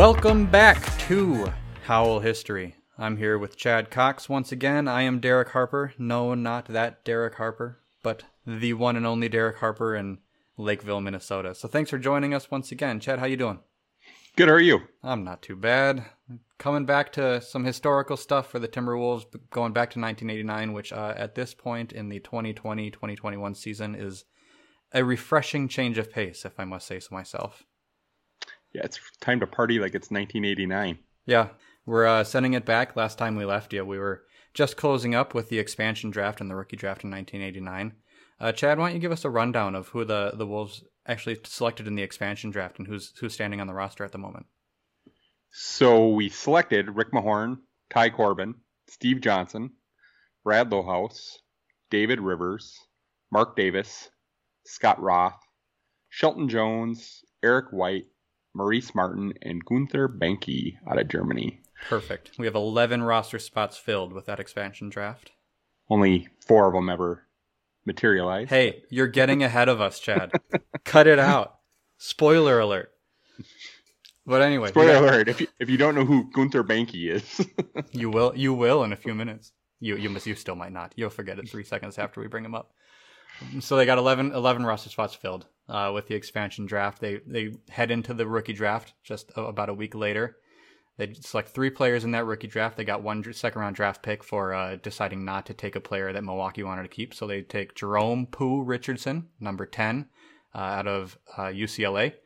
Welcome back to Howl History. I'm here with Chad Cox once again. I am Derek Harper. No, not that Derek Harper, but the one and only Derek Harper in Lakeville, Minnesota. So thanks for joining us once again. Chad, how you doing? Good, how are you? I'm not too bad. Coming back to some historical stuff for the Timberwolves, going back to 1989, which uh, at this point in the 2020-2021 season is a refreshing change of pace, if I must say so myself. Yeah, it's time to party like it's 1989. Yeah, we're uh, sending it back. Last time we left you, we were just closing up with the expansion draft and the rookie draft in 1989. Uh, Chad, why don't you give us a rundown of who the, the Wolves actually selected in the expansion draft and who's who's standing on the roster at the moment? So we selected Rick Mahorn, Ty Corbin, Steve Johnson, Brad Lohaus, David Rivers, Mark Davis, Scott Roth, Shelton Jones, Eric White, Maurice Martin, and Gunther Behnke out of Germany. Perfect. We have 11 roster spots filled with that expansion draft. Only four of them ever materialized. Hey, you're getting ahead of us, Chad. Cut it out. Spoiler alert. But anyway, spoiler got, alert: if you, if you don't know who Gunther Behnke is, you will you will in a few minutes. You you must you still might not. You'll forget it three seconds after we bring him up. So they got 11, 11 roster spots filled uh, with the expansion draft. They they head into the rookie draft just about a week later. They select three players in that rookie draft. They got one second round draft pick for uh, deciding not to take a player that Milwaukee wanted to keep. So they take Jerome Pooh Richardson, number 10, uh, out of UCLA. Uh,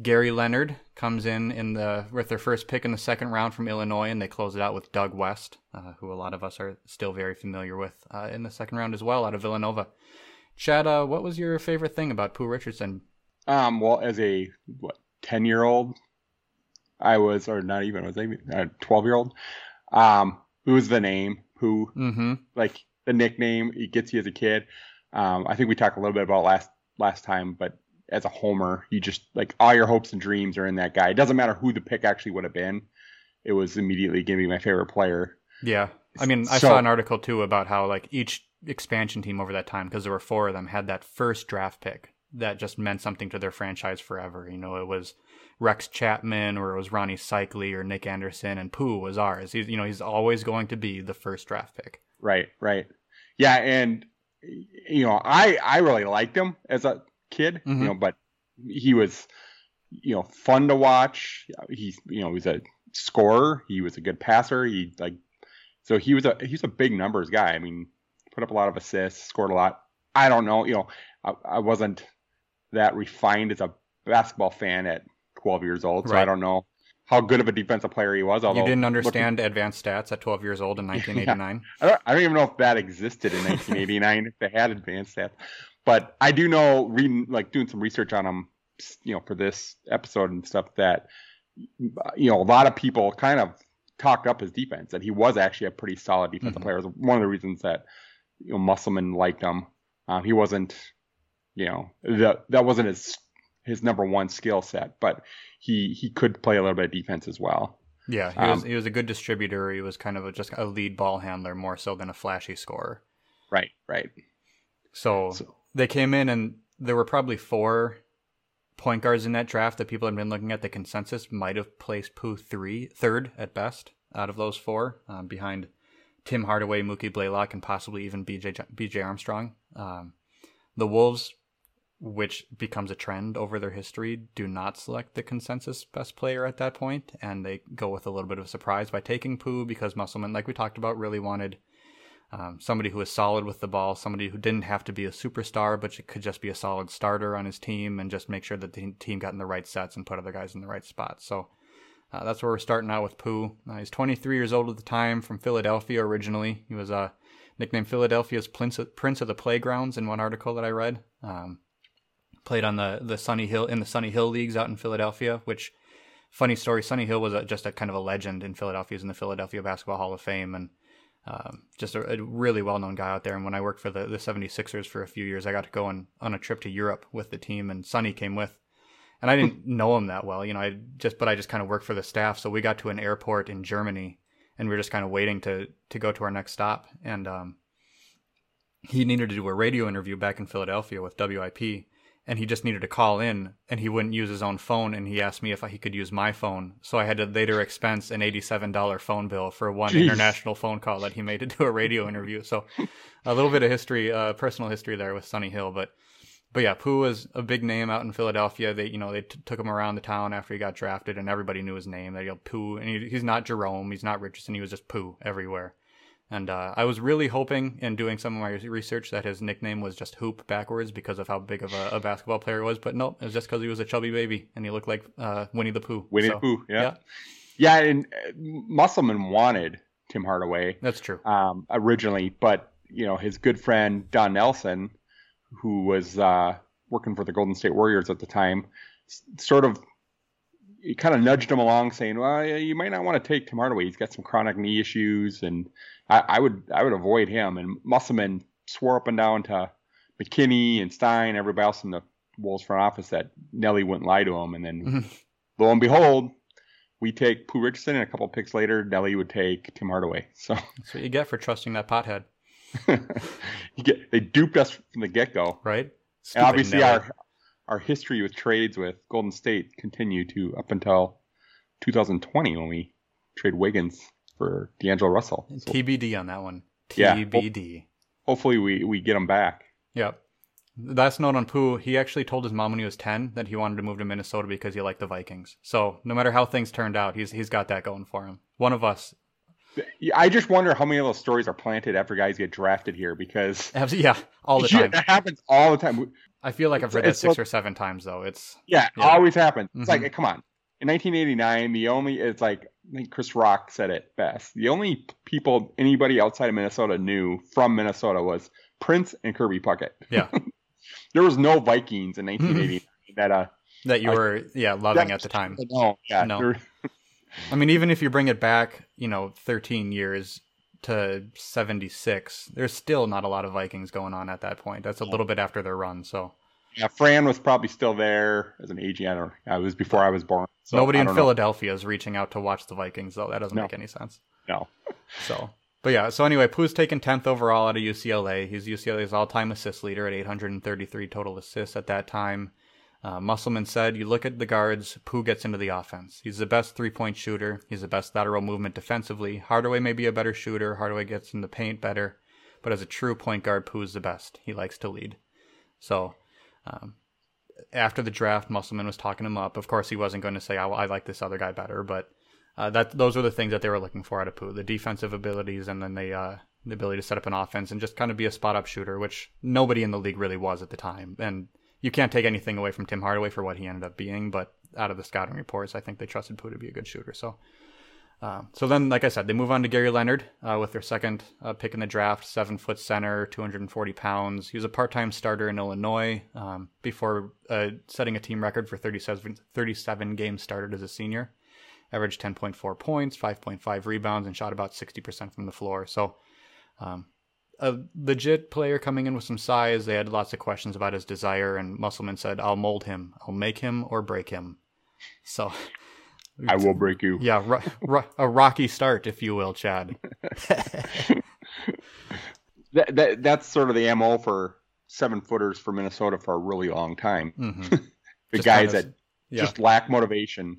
Gary Leonard comes in in the with their first pick in the second round from Illinois, and they close it out with Doug West, uh, who a lot of us are still very familiar with uh, in the second round as well, out of Villanova. Chad, uh, what was your favorite thing about Pooh Richardson? Um, well, as a what ten year old, I was, or not even, was I a twelve year old? Um, it was the name Pooh, mm-hmm. like the nickname. It gets you as a kid. Um, I think we talked a little bit about last last time, but as a homer, you just like all your hopes and dreams are in that guy. It doesn't matter who the pick actually would have been. It was immediately to be my favorite player. Yeah. I mean, I so, saw an article too about how like each expansion team over that time, because there were four of them, had that first draft pick that just meant something to their franchise forever. You know, it was Rex Chapman or it was Ronnie Seikaly or Nick Anderson, and Pooh was ours. He's, you know, he's always going to be the first draft pick. Right, right. Yeah, and you know, I I really liked him as a kid, mm-hmm. you know, but he was, you know, fun to watch. He's, you know, he was a scorer. He was a good passer. He like, so he was a he's a big numbers guy. I mean, put up a lot of assists, scored a lot. I don't know, you know, I, I wasn't that refined as a basketball fan at 12 years old, so right. I don't know how good of a defensive player he was. Although you didn't understand looking, advanced stats at 12 years old in 1989. Yeah, I, don't, I don't even know if that existed in 1989 if they had advanced stats. But I do know, reading like doing some research on him, you know, for this episode and stuff that you know a lot of people kind of talked up his defense that he was actually a pretty solid defensive mm-hmm. player. One of the reasons that you know Musselman liked him. Um, he wasn't, you know, that that wasn't his his number one skill set, but he he could play a little bit of defense as well. Yeah, he was um, he was a good distributor. He was kind of a, just a lead ball handler more so than a flashy scorer. Right, right. So, so they came in and there were probably four point guards in that draft that people had been looking at. The consensus might have placed Pooh three, third at best out of those four, um, behind Tim Hardaway, Mookie Blaylock, and possibly even BJ BJ Armstrong. Um, the Wolves, which becomes a trend over their history, do not select the consensus best player at that point, and they go with a little bit of surprise by taking Pooh because Musselman, like we talked about, really wanted um, somebody who was solid with the ball, somebody who didn't have to be a superstar, but could just be a solid starter on his team and just make sure that the team got in the right sets and put other guys in the right spots. So uh, that's where we're starting out with Pooh. Uh, he's 23 years old at the time, from Philadelphia originally. He was uh, nicknamed Philadelphia's Prince of, Prince of the Playgrounds in one article that I read. Um, played on the the Sonny Hill in the Sonny Hill leagues out in Philadelphia, which funny story. Sonny Hill was a, just a kind of a legend in Philadelphia. He's in the Philadelphia Basketball Hall of Fame and um, just a, a, really well known guy out there. And when I worked for the, the 76ers for a few years, I got to go on, on a trip to Europe with the team, and Sonny came with. And I didn't know him that well, you know, I just, but I just kind of worked for the staff. So we got to an airport in Germany and we were just kind of waiting to, to go to our next stop. And, um, he needed to do a radio interview back in Philadelphia with WIP. and he just needed to call in and he wouldn't use his own phone and he asked me if he could use my phone so i had to later expense an $87 phone bill for one Jeez. international phone call that he made to do a radio interview so a little bit of history uh, personal history there with sonny hill but but yeah pooh was a big name out in philadelphia they you know they t- took him around the town after he got drafted and everybody knew his name That they yelled pooh and he, he's not jerome he's not richardson he was just pooh everywhere and uh, I was really hoping in doing some of my research that his nickname was just Hoop backwards because of how big of a, a basketball player he was. But no, it was just because he was a chubby baby and he looked like uh, Winnie the Pooh. Winnie so, the Pooh, yeah. yeah. Yeah, and uh, Musselman wanted Tim Hardaway. That's true. Um, originally, but you know his good friend Don Nelson, who was uh, working for the Golden State Warriors at the time, sort of he kind of nudged him along, saying, "Well, you might not want to take Tim Hardaway. He's got some chronic knee issues, and I, I would I would avoid him." And Musselman swore up and down to McKinney and Stein, everybody else in the Wolves front office that Nelly wouldn't lie to him. And then, mm-hmm. lo and behold, we take Pooh Richardson, and a couple picks later, Nelly would take Tim Hardaway. So that's what you get for trusting that pothead. you get they duped us from the get go, right? Stupid and obviously, Nelly. our our history with trades with Golden State continue to up until 2020 when we trade Wiggins for D'Angelo Russell. So, TBD on that one. TBD. Yeah, hopefully we we get him back. Yep. Last note on Pooh, he actually told his mom when he was 10 that he wanted to move to Minnesota because he liked the Vikings. So no matter how things turned out, he's he's got that going for him. One of us. I just wonder how many of those stories are planted after guys get drafted here because yeah, all the time. That happens all the time. I feel like I've read that six like, or seven times though. It's yeah, yeah. always happens. It's mm-hmm. like come on. In 1989, the only it's like I think Chris Rock said it best. The only people anybody outside of Minnesota knew from Minnesota was Prince and Kirby Puckett. Yeah, there was no Vikings in 1989 mm-hmm. that uh that you were yeah loving at the time. No, yeah, no. I mean, even if you bring it back, you know, 13 years, to 76, there's still not a lot of Vikings going on at that point. That's a little bit after their run, so. Yeah, Fran was probably still there as an agent, or it was before I was born. So Nobody in Philadelphia know. is reaching out to watch the Vikings, though. That doesn't no. make any sense. No. so, but yeah. So anyway, Pooh's taken 10th overall out of UCLA. He's UCLA's all-time assist leader at 833 total assists at that time. Uh, Musselman said, You look at the guards, Pooh gets into the offense. He's the best three point shooter. He's the best lateral movement defensively. Hardaway may be a better shooter. Hardaway gets in the paint better. But as a true point guard, Pooh's the best. He likes to lead. So, um, after the draft, Musselman was talking him up. Of course, he wasn't going to say, I, I like this other guy better, but uh, that those were the things that they were looking for out of Pooh the defensive abilities and then the, uh, the ability to set up an offense and just kind of be a spot up shooter, which nobody in the league really was at the time. And you can't take anything away from Tim Hardaway for what he ended up being, but out of the scouting reports, I think they trusted Pooh to be a good shooter. So, uh, so then, like I said, they move on to Gary Leonard uh, with their second uh, pick in the draft, seven foot center, 240 pounds. He was a part time starter in Illinois um, before uh, setting a team record for 37, 37 games started as a senior. Averaged 10.4 points, 5.5 rebounds, and shot about 60% from the floor. So, um, a legit player coming in with some size. They had lots of questions about his desire, and Musselman said, "I'll mold him. I'll make him or break him." So, I will break you. Yeah, ro- ro- a rocky start, if you will, Chad. that, that that's sort of the mo for seven footers for Minnesota for a really long time. Mm-hmm. the just guys kind of, that yeah. just lack motivation,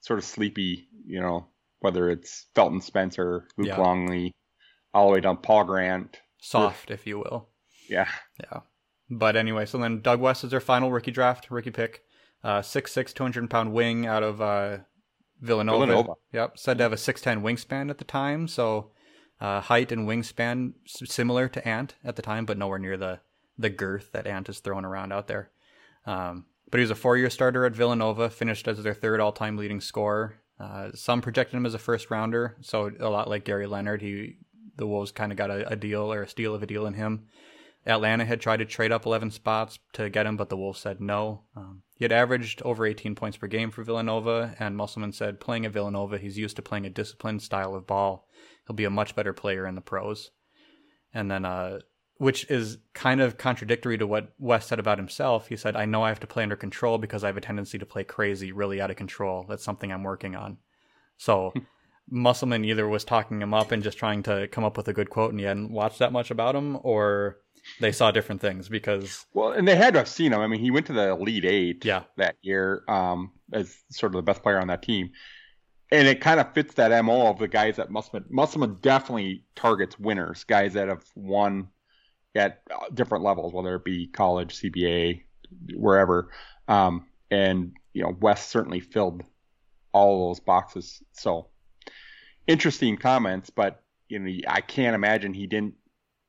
sort of sleepy. You know, whether it's Felton Spencer, Luke yeah. Longley, all the way down Paul Grant soft, if you will. Yeah. Yeah. But anyway, so then Doug West is their final rookie draft, rookie pick. Uh, 6'6", 200 pound wing out of uh, Villanova. Villanova. Yep. Said to have a 6'10 wingspan at the time. So uh, height and wingspan similar to Ant at the time, but nowhere near the, the girth that Ant is throwing around out there. Um, but he was a four year starter at Villanova, finished as their third all time leading scorer. Uh, some projected him as a first rounder, so a lot like Gary Leonard, he the Wolves kind of got a, a, deal or a steal of a deal in him. Atlanta had tried to trade up 11 spots to get him, but the Wolves said no. Um, he had averaged over 18 points per game for Villanova, and Musselman said playing at Villanova, he's used to playing a disciplined style of ball. He'll be a much better player in the pros. And then, uh, which is kind of contradictory to what West said about himself. He said, I know I have to play under control because I have a tendency to play crazy, really out of control. That's something I'm working on. So Musselman either was talking him up and just trying to come up with a good quote, and he hadn't watched that much about him, or they saw different things because well, and they had to have seen him. I mean, he went to the Elite Eight yeah. that year um, as sort of the best player on that team, and it kind of fits that mo of the guys that Musselman. Musselman definitely targets winners, guys that have won at different levels, whether it be college, CBA, wherever. Um, and you know, West certainly filled all those boxes. So interesting comments, but you know, I can't imagine he didn't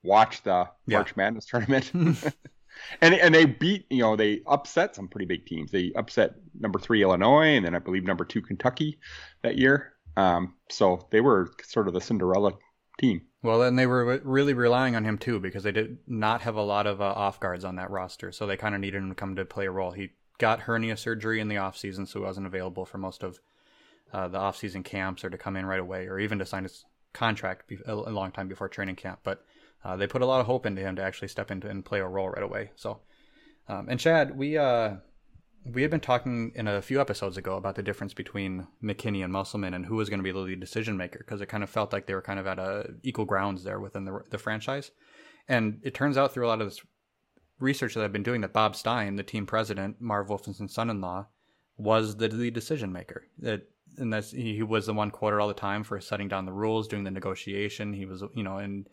watch the yeah. March Madness tournament. and and they beat, you know, they upset some pretty big teams. They upset number three Illinois, and then I believe number two Kentucky that year. Um, so they were sort of the Cinderella team. Well, and they were really relying on him too because they did not have a lot of uh, off guards on that roster, so they kind of needed him to come to play a role. He got hernia surgery in the off season, so he wasn't available for most of uh, the off season camps or to come in right away or even to sign his contract be- a long time before training camp. But uh, they put a lot of hope into him to actually step into and play a role right away. So, um, and Chad, we uh, we had been talking in a few episodes ago about the difference between McKinney and Musselman and who was going to be the lead decision maker because it kind of felt like they were kind of at a equal grounds there within the the franchise. And it turns out through a lot of this research that I've been doing that Bob Stein, the team president, Marv Wolfenson's son-in-law, was the lead decision maker. That and that's he was the one quoted all the time for setting down the rules, doing the negotiation. He was you know and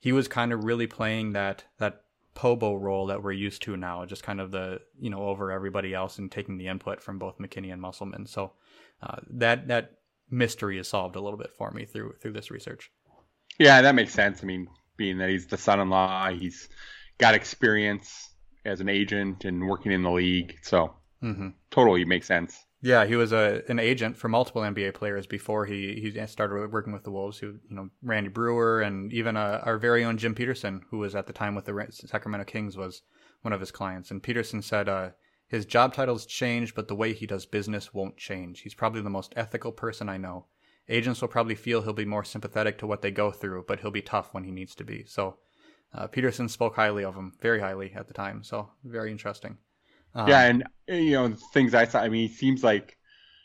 he was kind of really playing that that Pobo role that we're used to now, just kind of the you know over everybody else and taking the input from both McKinney and Musselman. So uh, that that mystery is solved a little bit for me through through this research. Yeah, that makes sense. I mean, being that he's the son-in-law, he's got experience as an agent and working in the league, so mm-hmm. totally makes sense. Yeah, he was a an agent for multiple NBA players before he he started working with the Wolves. Who you know Randy Brewer and even uh, our very own Jim Peterson, who was at the time with the Sacramento Kings, was one of his clients. And Peterson said uh, his job titles changed, but the way he does business won't change. He's probably the most ethical person I know. Agents will probably feel he'll be more sympathetic to what they go through, but he'll be tough when he needs to be. So uh, Peterson spoke highly of him, very highly at the time. So very interesting. Um, yeah, and you know things I saw. I mean, he seems like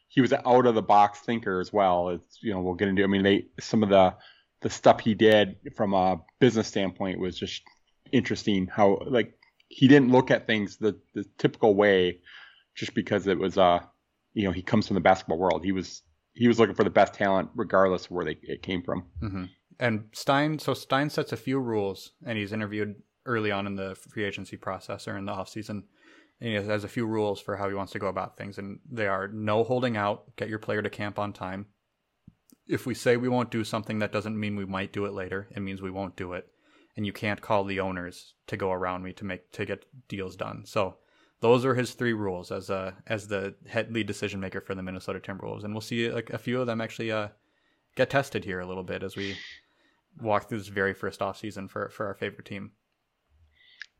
he was an out of the box thinker as well. It's you know we'll get into. I mean, they some of the the stuff he did from a business standpoint was just interesting. How like he didn't look at things the the typical way, just because it was uh you know he comes from the basketball world. He was he was looking for the best talent regardless of where they it came from. Mm-hmm. And Stein, so Stein sets a few rules, and he's interviewed early on in the free agency process or in the off season and he has a few rules for how he wants to go about things, and they are no holding out, get your player to camp on time. If we say we won't do something, that doesn't mean we might do it later. It means we won't do it, and you can't call the owners to go around me to make to get deals done. So those are his three rules as a as the head lead decision maker for the Minnesota Timberwolves, and we'll see like a few of them actually uh, get tested here a little bit as we walk through this very first off season for for our favorite team.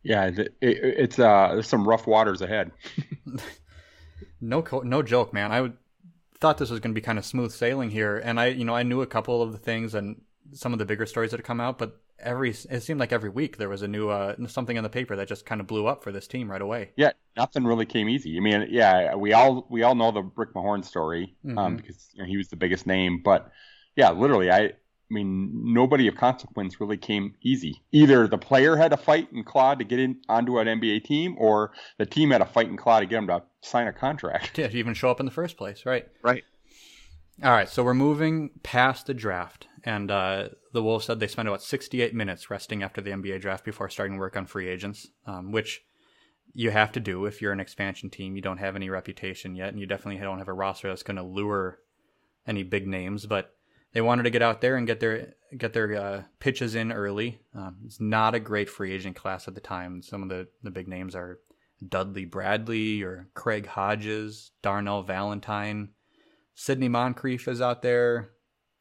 Yeah, it, it, it's uh, there's some rough waters ahead. no, no joke, man. I would, thought this was going to be kind of smooth sailing here, and I, you know, I knew a couple of the things and some of the bigger stories that had come out, but every it seemed like every week there was a new uh, something in the paper that just kind of blew up for this team right away. Yeah, nothing really came easy. I mean, yeah, we all we all know the Rick Mahorn story um, mm-hmm. um, because you know, he was the biggest name, but yeah, literally, I I mean, nobody of consequence really came easy. Either the player had to fight and claw to get in onto an NBA team, or the team had to fight and claw to get him to sign a contract. Yeah, to even show up in the first place, right? Right. All right, so we're moving past the draft, and uh, the Wolves said they spent about 68 minutes resting after the NBA draft before starting work on free agents, um, which you have to do if you're an expansion team. You don't have any reputation yet, and you definitely don't have a roster that's going to lure any big names, but they wanted to get out there and get their get their uh, pitches in early. Um, it's not a great free agent class at the time. Some of the, the big names are Dudley Bradley or Craig Hodges, Darnell Valentine, Sidney Moncrief is out there,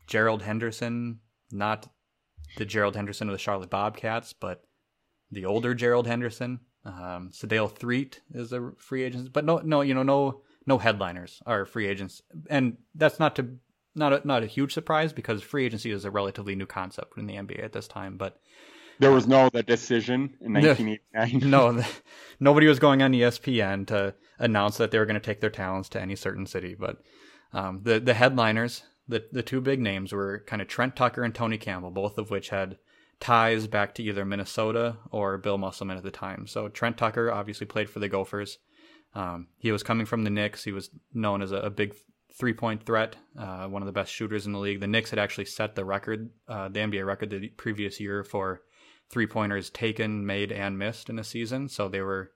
Gerald Henderson, not the Gerald Henderson of the Charlotte Bobcats, but the older Gerald Henderson. Um, Sedale Threatt is a free agent, but no, no, you know, no, no headliners are free agents, and that's not to not a, not a huge surprise because free agency is a relatively new concept in the NBA at this time. But there was no the decision in 1989. no, nobody was going on ESPN to announce that they were going to take their talents to any certain city. But um, the the headliners the the two big names were kind of Trent Tucker and Tony Campbell, both of which had ties back to either Minnesota or Bill Musselman at the time. So Trent Tucker obviously played for the Gophers. Um, he was coming from the Knicks. He was known as a, a big three point threat, uh, one of the best shooters in the league. The Knicks had actually set the record, uh, the NBA record the previous year for three pointers taken, made, and missed in a season. So they were,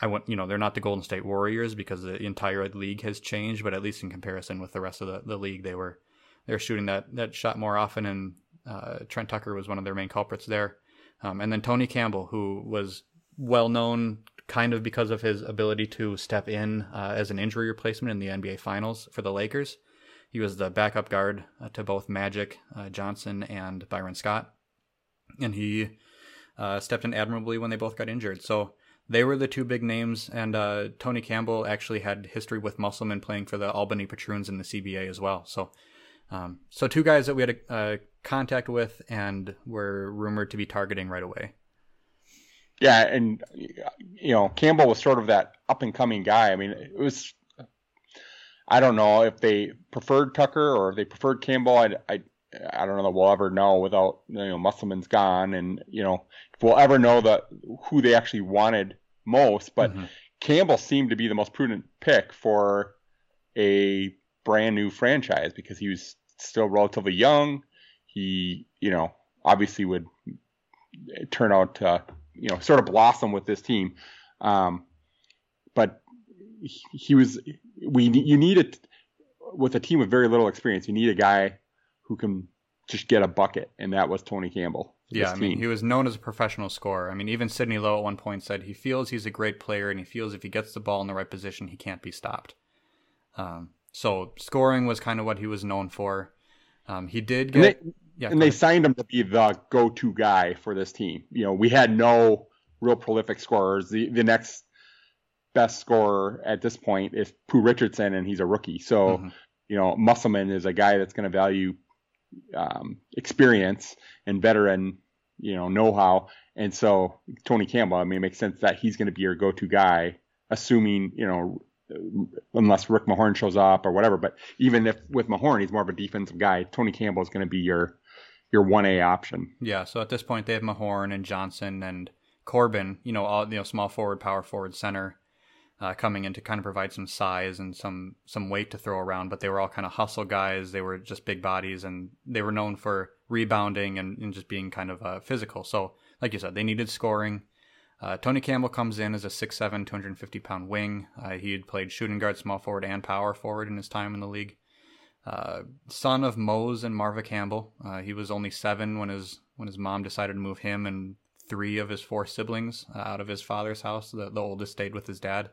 I want, you know, they're not the Golden State Warriors because the entire league has changed, but at least in comparison with the rest of the, the league, they were they were shooting that that shot more often, and uh, Trent Tucker was one of their main culprits there. Um, and then Tony Campbell, who was well known kind of because of his ability to step in uh, as an injury replacement in the NBA Finals for the Lakers. He was the backup guard uh, to both Magic uh, Johnson and Byron Scott, and he uh, stepped in admirably when they both got injured. So they were the two big names, and uh, Tony Campbell actually had history with Musselman playing for the Albany Patroons in the CBA as well. So, um, so two guys that we had a, contact with and were rumored to be targeting right away. Yeah, and you know Campbell was sort of that up and coming guy. I mean, it was I don't know if they preferred Tucker or if they preferred Campbell. I, I, I don't know that we'll ever know without you know Musselman's gone, and you know if we'll ever know the who they actually wanted most. But mm-hmm. Campbell seemed to be the most prudent pick for a brand new franchise because he was still relatively young he, you know, obviously would turn out to, you know, sort of blossom with this team. Um, but he was, we, you need it with a team with very little experience. You need a guy who can just get a bucket, and that was Tony Campbell. Yeah, I mean, he was known as a professional scorer. I mean, even Sidney Lowe at one point said he feels he's a great player, and he feels if he gets the ball in the right position, he can't be stopped. Um, so scoring was kind of what he was known for. Um, he did get. They, yeah, and they ahead. signed him to be the go-to guy for this team. You know, we had no real prolific scorers. The the next best scorer at this point is Pooh Richardson, and he's a rookie. So, mm-hmm. you know, Musselman is a guy that's going to value um, experience and veteran, you know, know-how. And so Tony Campbell, I mean, it makes sense that he's going to be your go-to guy, assuming you know unless Rick Mahorn shows up or whatever. But even if with Mahorn, he's more of a defensive guy. Tony Campbell is going to be your your one A option. Yeah. So at this point, they have Mahorn and Johnson and Corbin. You know, all you know, small forward, power forward, center. Uh, coming in to kind of provide some size and some some weight to throw around, but they were all kind of hustle guys. They were just big bodies, and they were known for rebounding and, and just being kind of uh, physical. So, like you said, they needed scoring. Uh, Tony Campbell comes in as a 6'7", 250 pound wing. Uh, he had played shooting guard, small forward, and power forward in his time in the league. Uh, son of Mose and Marva Campbell. Uh, he was only seven when his when his mom decided to move him and three of his four siblings uh, out of his father's house. The, the oldest stayed with his dad.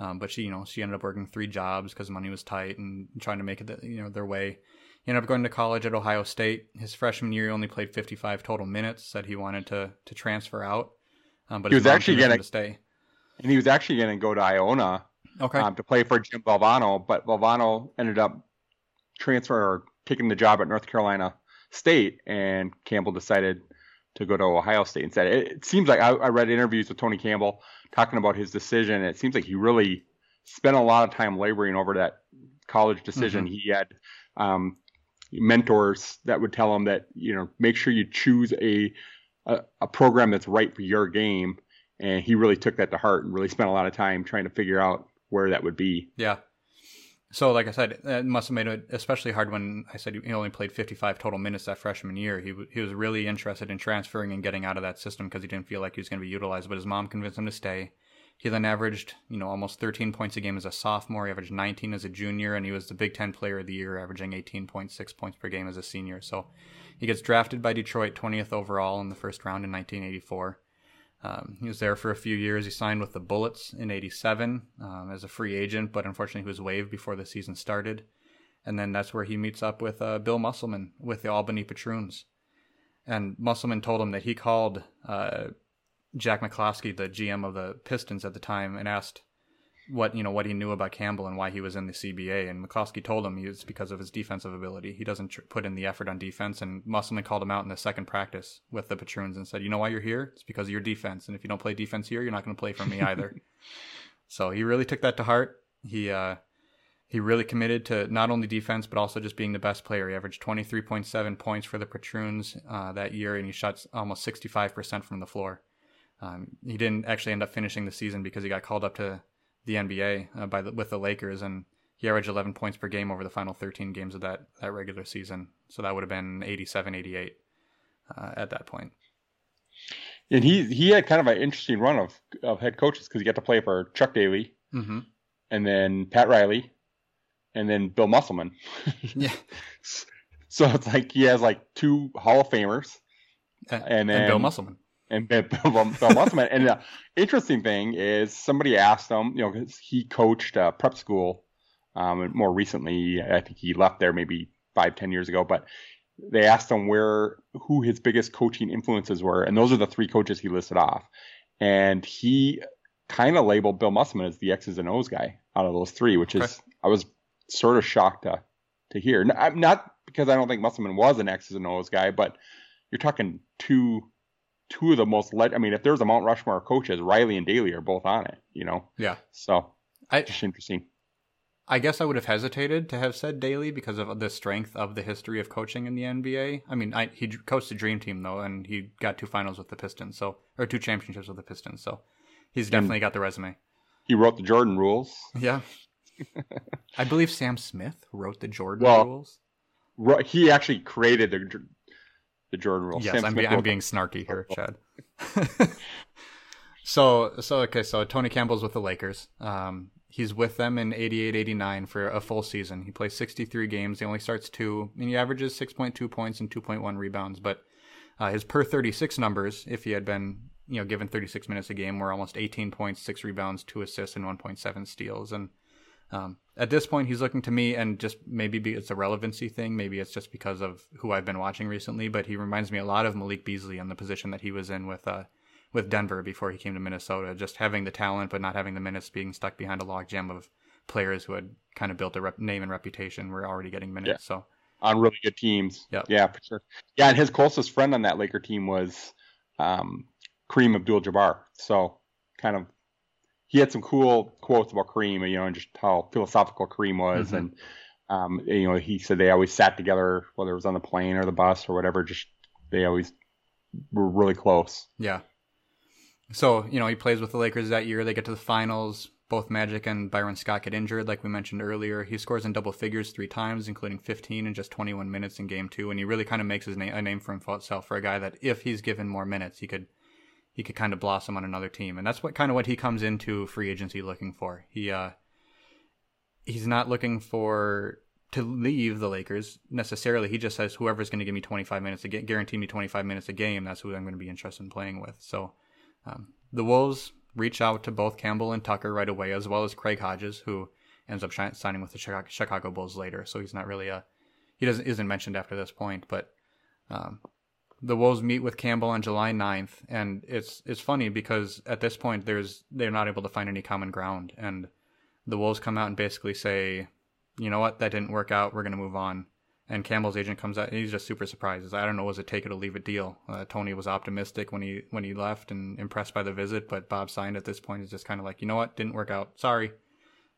Um, but she, you know, she ended up working three jobs because money was tight and trying to make it, you know, their way. He ended up going to college at Ohio State. His freshman year, he only played 55 total minutes. Said he wanted to to transfer out. Um, but he was actually going to stay, and he was actually going to go to Iona, okay, um, to play for Jim Valvano. But Valvano ended up transferring or taking the job at North Carolina State, and Campbell decided to go to Ohio State instead. It, it seems like I, I, read interviews with Tony Campbell talking about his decision. it seems like he really spent a lot of time laboring over that college decision. Mm-hmm. He had um, mentors that would tell him that you know make sure you choose a a, a program that's right for your game. And he really took that to heart and really spent a lot of time trying to figure out where that would be. Yeah. So, like I said, it must have made it especially hard when I said he only played 55 total minutes that freshman year. He he was really interested in transferring and getting out of that system because he didn't feel like he was going to be utilized. But his mom convinced him to stay. He then averaged, you know, almost 13 points a game as a sophomore. He averaged 19 as a junior, and he was the Big Ten Player of the Year, averaging 18.6 points per game as a senior. So he gets drafted by Detroit 20th overall in the first round in 1984. Um, he was there for a few years. He signed with the Bullets in 87 um, as a free agent, but unfortunately he was waived before the season started. And then that's where he meets up with uh, Bill Musselman with the Albany Patroons. And Musselman told him that he called uh, Jack McCloskey, the GM of the Pistons at the time, and asked what you know what he knew about Campbell and why he was in the CBA. And McCloskey told him was because of his defensive ability. He doesn't tr- put in the effort on defense. And Musselman called him out in the second practice with the Patroons and said, "You know why you're here? It's because of your defense. And if you don't play defense here, you're not going to play for me either." so he really took that to heart. He uh, he really committed to not only defense but also just being the best player. He averaged 23.7 points for the Patroons uh, that year, and he shot almost 65% from the floor. Um, he didn't actually end up finishing the season because he got called up to the NBA uh, by the, with the Lakers, and he averaged 11 points per game over the final 13 games of that that regular season. So that would have been 87, 88 uh, at that point. And he he had kind of an interesting run of of head coaches because he got to play for Chuck Daly, mm-hmm. and then Pat Riley, and then Bill Musselman. yeah. So it's like he has like two Hall of Famers, and, then and Bill Musselman. And Bill, Musselman. and the interesting thing is somebody asked him, you know, because he coached uh, prep school um, more recently. I think he left there maybe five, ten years ago, but they asked him where who his biggest coaching influences were, and those are the three coaches he listed off. And he kind of labeled Bill Musselman as the X's and O's guy out of those three, which is. I was sort of shocked to to hear. Not because I don't think Musselman was an X's and O's guy, but you're talking two two of the most le- I mean, if there's a Mount Rushmore coaches, Riley and Daly are both on it. You know. Yeah. So I, just interesting. I guess I would have hesitated to have said Daly because of the strength of the history of coaching in the NBA. I mean, I, he coached the Dream Team though, and he got two finals with the Pistons, so or two championships with the Pistons. So he's definitely and got the resume. He wrote the Jordan rules. Yeah, I believe Sam Smith wrote the Jordan well, rules. He actually created the the Jordan rules. Yes, Sam I'm, be, I'm being snarky here, Chad. so so okay, so Tony Campbell's with the Lakers. Um, he's with them in 88 89 for a full season. He plays 63 games. He only starts two, and he averages 6.2 points and 2.1 rebounds. But uh, his per 36 numbers, if he had been you know given 36 minutes a game, were almost 18 points, six rebounds, two assists, and 1.7 steals. And um, at this point, he's looking to me, and just maybe it's a relevancy thing. Maybe it's just because of who I've been watching recently. But he reminds me a lot of Malik Beasley in the position that he was in with. Uh, with Denver before he came to Minnesota. Just having the talent, but not having the minutes, being stuck behind a logjam of players who had kind of built a rep- name and reputation were already getting minutes. Yeah. So on really good teams. Yep. Yeah, for sure. Yeah, and his closest friend on that Laker team was um, Kareem Abdul-Jabbar. So kind of he had some cool quotes about Kareem, you know, and just how philosophical Kareem was, mm-hmm. and um, you know, he said they always sat together, whether it was on the plane or the bus or whatever. Just they always were really close. Yeah, so, you know, he plays with the Lakers that year. They get to the finals. Both Magic and Byron Scott get injured, like we mentioned earlier. He scores in double figures three times, including 15 in just 21 minutes in game two. And he really kind of makes his na- a name for himself for a guy that, if he's given more minutes, he could he could kind of blossom on another team. And that's what kind of what he comes into free agency looking for. He uh, he's not looking for to leave the Lakers necessarily. He just says whoever's going to give me 25 minutes to game, guarantee me 25 minutes a game, that's who I'm going to be interested in playing with. So um, the Wolves reach out to both Campbell and Tucker right away, as well as Craig Hodges, who ends up sh- signing with the Chicago, Chicago, Bulls later. So he's not really a he doesn't isn't mentioned after this point. But um, the Wolves meet with Campbell on July 9th, and it's it's funny because at this point there's they're not able to find any common ground, and the Wolves come out and basically say, you know what, that didn't work out. We're going to move on. And Campbell's agent comes out, and he's just super surprised. I don't know, was it take it or leave it deal? Uh, Tony was optimistic when he when he left and impressed by the visit, but Bob Stein at this point is just kind of like, you know what, didn't work out. Sorry,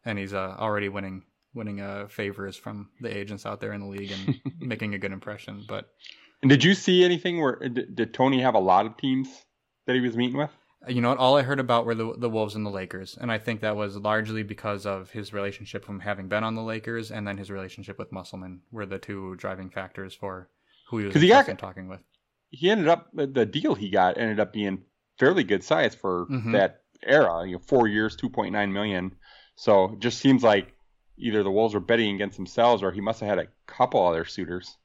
and he's uh, already winning winning uh, favors from the agents out there in the league and making a good impression. But and did you see anything where did, did Tony have a lot of teams that he was meeting with? you know what? All I heard about were the the Wolves and the Lakers, and I think that was largely because of his relationship from having been on the Lakers, and then his relationship with Musselman were the two driving factors for who he was he got, talking with. He ended up the deal he got ended up being fairly good size for mm-hmm. that era. You know, four years, two point nine million. So it just seems like either the Wolves were betting against themselves, or he must have had a couple other suitors.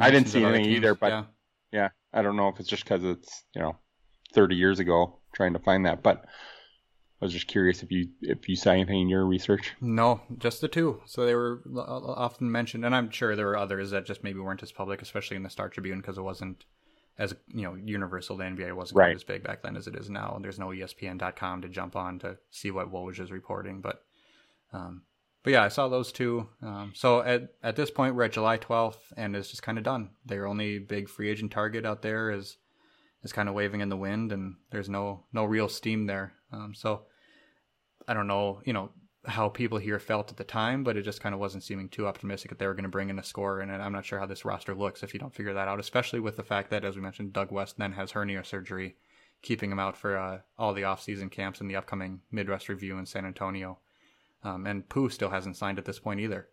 I didn't see anything either, but yeah. yeah, I don't know if it's just because it's you know 30 years ago trying to find that. But I was just curious if you if you saw anything in your research. No, just the two. So they were often mentioned, and I'm sure there were others that just maybe weren't as public, especially in the Star Tribune, because it wasn't as you know universal. The NBA wasn't right. as big back then as it is now. And there's no ESPN.com to jump on to see what Woj is reporting, but. Um, but yeah, I saw those two. Um, so at at this point, we're at July 12th, and it's just kind of done. Their only big free agent target out there is is kind of waving in the wind, and there's no no real steam there. Um, so I don't know. You know, how people here felt at the time, but it just kind of wasn't seeming too optimistic that they were going to bring in a scorer. And I'm not sure how this roster looks if you don't figure that out, especially with the fact that, as we mentioned, Doug West then has hernia surgery, keeping him out for uh, all the offseason camps and the upcoming Midwest Revue in San Antonio. Um, and Pooh still hasn't signed at this point either.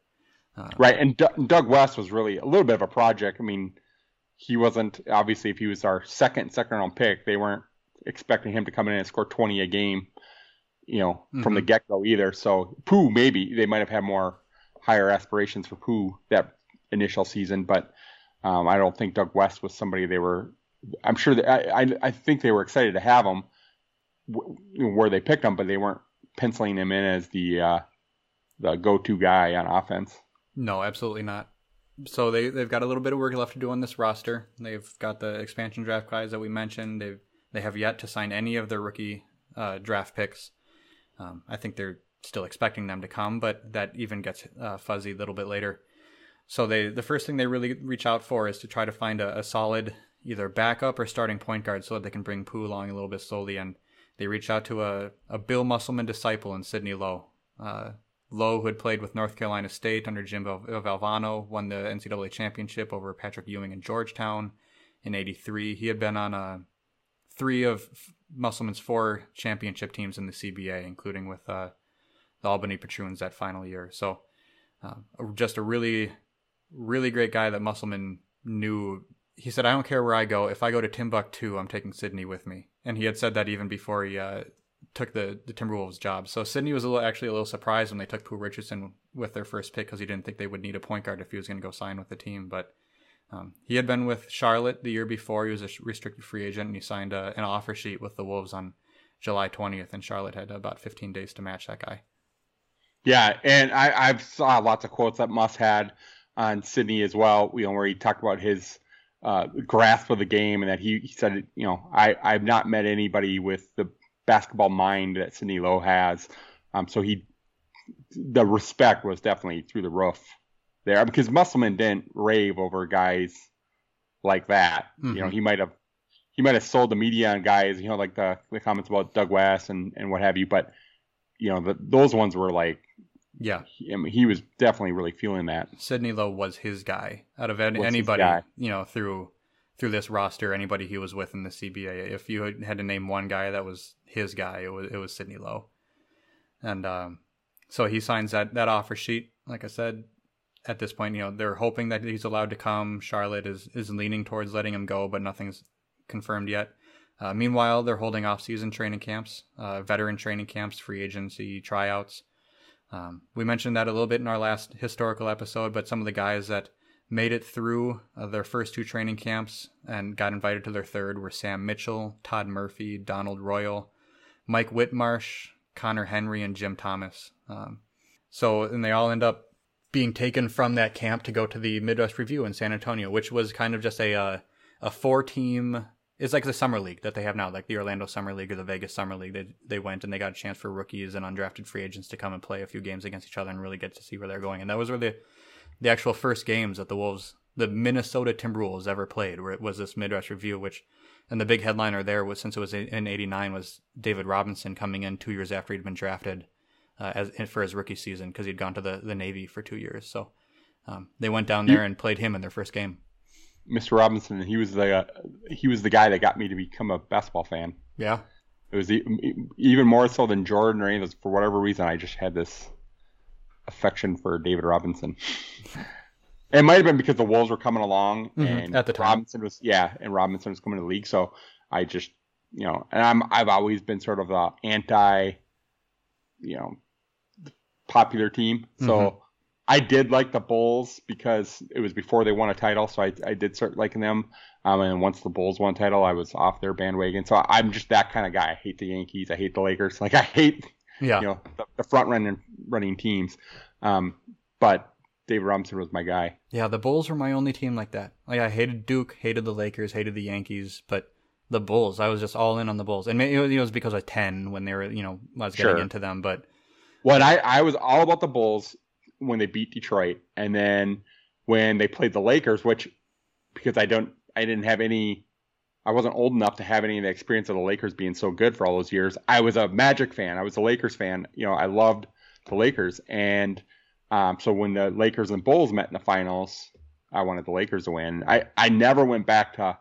Uh, right, and D- Doug West was really a little bit of a project. I mean, he wasn't obviously if he was our second second round pick, they weren't expecting him to come in and score 20 a game you know, mm-hmm. from the mm-hmm. get go either. So Pooh, maybe they might have had more higher aspirations for Pooh that initial season, but um, I don't think Doug West was somebody they were. I'm sure that I, I, I think they were excited to have him where they picked him, but they weren't penciling him in as the uh, the go to guy on offense. No, absolutely not. So they they've got a little bit of work left to do on this roster. They've got the expansion draft guys that we mentioned. They've they have yet to sign any of their rookie uh, draft picks. Um, I think they're still expecting them to come, but that even gets uh, fuzzy a little bit later. So they the first thing they really reach out for is to try to find a, a, solid either backup or starting point guard so that they can bring Pooh along a little bit slowly. And they reached out to a, a Bill Musselman disciple in Sidney Lowe. Uh, Lowe, who had played with North Carolina State under Jim Val- Valvano, won the NCAA championship over Patrick Ewing in Georgetown in '83. He had been on uh, three of Musselman's four championship teams in the CBA, including with uh, the Albany Patroons that final year. So, uh, just a really, really great guy that Musselman knew. He said, "I don't care where I go. If I go to Timbuktu, I'm taking Sidney with me." And he had said that even before he uh, took the the Timberwolves job. So Sidney was a little, actually a little surprised when they took Pooh Richardson with their first pick because he didn't think they would need a point guard if he was going to go sign with the team. But um, he had been with Charlotte the year before. He was a restricted free agent, and he signed a, an offer sheet with the Wolves on July 20th, and Charlotte had about 15 days to match that guy. Yeah, and I, I've saw lots of quotes that Muss had on Sidney as well. You know, where he talked about his uh, grasp of the game, and that he, he said, you know, I I've not met anybody with the basketball mind that Sidney Lowe has. Um, so he, the respect was definitely through the roof there because Musselman didn't rave over guys like that. Mm-hmm. You know, mm-hmm. he might have he might have sold the media on guys, you know, like the, the comments about Doug West and, and what have you. But you know, the, those ones were like, yeah, he, I mean, he was definitely really feeling that. Sidney Lowe was his guy out of anybody, you know, through through this roster, anybody he was with in the CBA. If you had to name one guy that was his guy, it was it was Sidney Lowe, and um, so he signs that that offer sheet. Like I said, at this point, you know, they're hoping that he's allowed to come. Charlotte is is leaning towards letting him go, but nothing's confirmed yet. Uh, meanwhile, they're holding off-season training camps, uh, veteran training camps, free agency tryouts. Um, we mentioned that a little bit in our last historical episode, but some of the guys that made it through uh, their first two training camps and got invited to their third were Sam Mitchell, Todd Murphy, Donald Royal, Mike Whitmarsh, Connor Henry, and Jim Thomas. Um, so, and they all end up being taken from that camp to go to the Midwest Revue in San Antonio, which was kind of just a uh, a four team. It's like the summer league that they have now, like the Orlando Summer League or the Vegas Summer League. They they went and they got a chance for rookies and undrafted free agents to come and play a few games against each other and really get to see where they're going. And that was where the the actual first games that the Wolves, the Minnesota Timberwolves, ever played. Where it was this Midwest Revue, which and the big headliner there was since it was in '89 was David Robinson coming in two years after he'd been drafted uh, as for his rookie season because he'd gone to the, the Navy for two years. So um, they went down there and played him in their first game. Mr. Robinson, he was the uh, he was the guy that got me to become a basketball fan. Yeah, it was even more so than Jordan or anything. For whatever reason, I just had this affection for David Robinson. it might have been because the Wolves were coming along mm-hmm. and at the time. Robinson was yeah, and Robinson was coming to the league. So I just you know, and I'm I've always been sort of a anti, you know, popular team. So mm-hmm. I did like the Bulls because it was before they won a title, so I, I did start liking them. Um, and once the Bulls won a title, I was off their bandwagon. So I'm just that kind of guy. I hate the Yankees. I hate the Lakers. Like I hate, yeah. you know, the, the front running running teams. Um, but David Robinson was my guy. Yeah, the Bulls were my only team like that. Like I hated Duke, hated the Lakers, hated the Yankees, but the Bulls, I was just all in on the Bulls. And it was because of ten when they were, you know, I was getting sure. into them, but what I, I was all about the Bulls when they beat Detroit, and then when they played the Lakers, which because I don't I didn't have any I wasn't old enough to have any of the experience of the Lakers being so good for all those years. I was a Magic fan. I was a Lakers fan. You know, I loved the Lakers. And um, so when the Lakers and Bulls met in the finals, I wanted the Lakers to win. I, I never went back to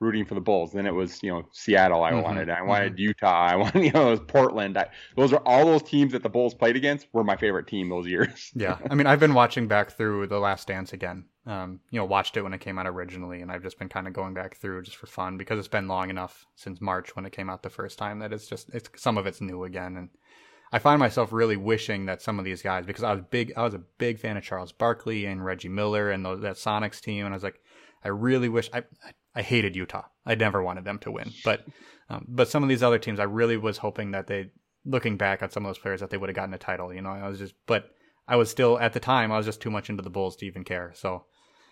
rooting for the Bulls. Then it was, you know, Seattle I mm-hmm. wanted. I wanted mm-hmm. Utah. I wanted, you know, it was Portland. I, those are all those teams that the Bulls played against were my favorite team those years. yeah. I mean, I've been watching back through The Last Dance again. Um, you know, watched it when it came out originally, and I've just been kind of going back through just for fun because it's been long enough since March when it came out the first time that it's just, it's some of it's new again. And I find myself really wishing that some of these guys, because I was big, I was a big fan of Charles Barkley and Reggie Miller and those, that Sonics team, and I was like, I really wish I, I hated Utah. I never wanted them to win, but um, but some of these other teams, I really was hoping that they, looking back on some of those players, that they would have gotten a title. You know, I was just, but I was still at the time, I was just too much into the Bulls to even care. So.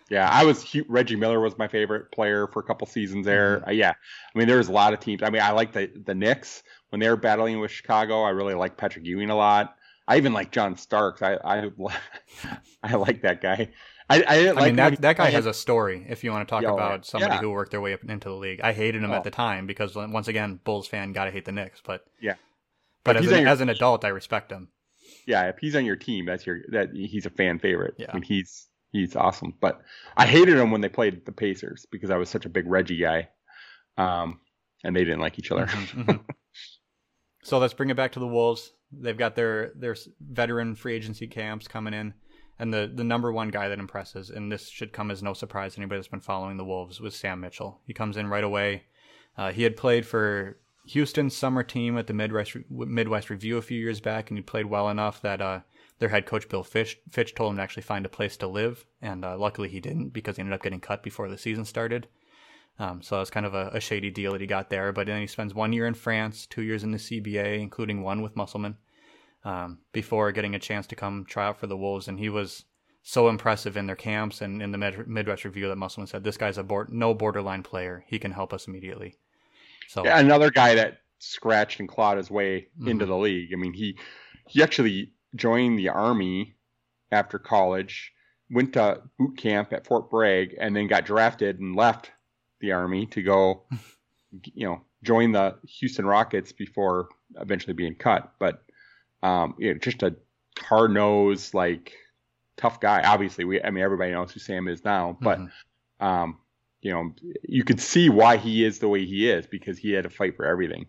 Yeah, I was Reggie Miller was my favorite player for a couple seasons there. Mm-hmm. Uh, yeah, I mean there was a lot of teams. I mean I like the the Knicks when they were battling with Chicago. I really like Patrick Ewing a lot. I even like John Starks. I I I like that guy. I, I, I like mean that that guy I has a story. If you want to talk yo, about somebody yeah. who worked their way up into the league, I hated him oh. at the time because once again, Bulls fan, gotta hate the Knicks. But yeah, but as an, your, as an adult, I respect him. Yeah, if he's on your team, that's your that he's a fan favorite. Yeah, I mean, he's he's awesome. But I hated him when they played the Pacers because I was such a big Reggie guy, um, and they didn't like each other. Mm-hmm, mm-hmm. so let's bring it back to the Wolves. They've got their their veteran free agency camps coming in. And the, the number one guy that impresses, and this should come as no surprise to anybody that's been following the Wolves, was Sam Mitchell. He comes in right away. Uh, he had played for Houston's summer team at the Midwest Midwest Revue a few years back, and he played well enough that uh, their head coach Bill Fitch, Fitch told him to actually find a place to live, and uh, luckily he didn't because he ended up getting cut before the season started. Um, so that was kind of a, a, shady deal that he got there. But then he spends one year in France, two years in the CBA, including one with Musselman um, before getting a chance to come try out for the Wolves. And he was so impressive in their camps and in the Midwest Revue that Musselman said, "This guy's a board, no borderline player. He can help us immediately." So yeah, another guy that scratched and clawed his way mm-hmm. into the league. I mean, he he actually joined the army after college, went to boot camp at Fort Bragg, and then got drafted and left the army to go, you know, join the Houston Rockets before eventually being cut. But um, you know, just a hard nosed, like tough guy. Obviously, we I mean everybody knows who Sam is now, but mm-hmm. um, you know, you could see why he is the way he is because he had to fight for everything.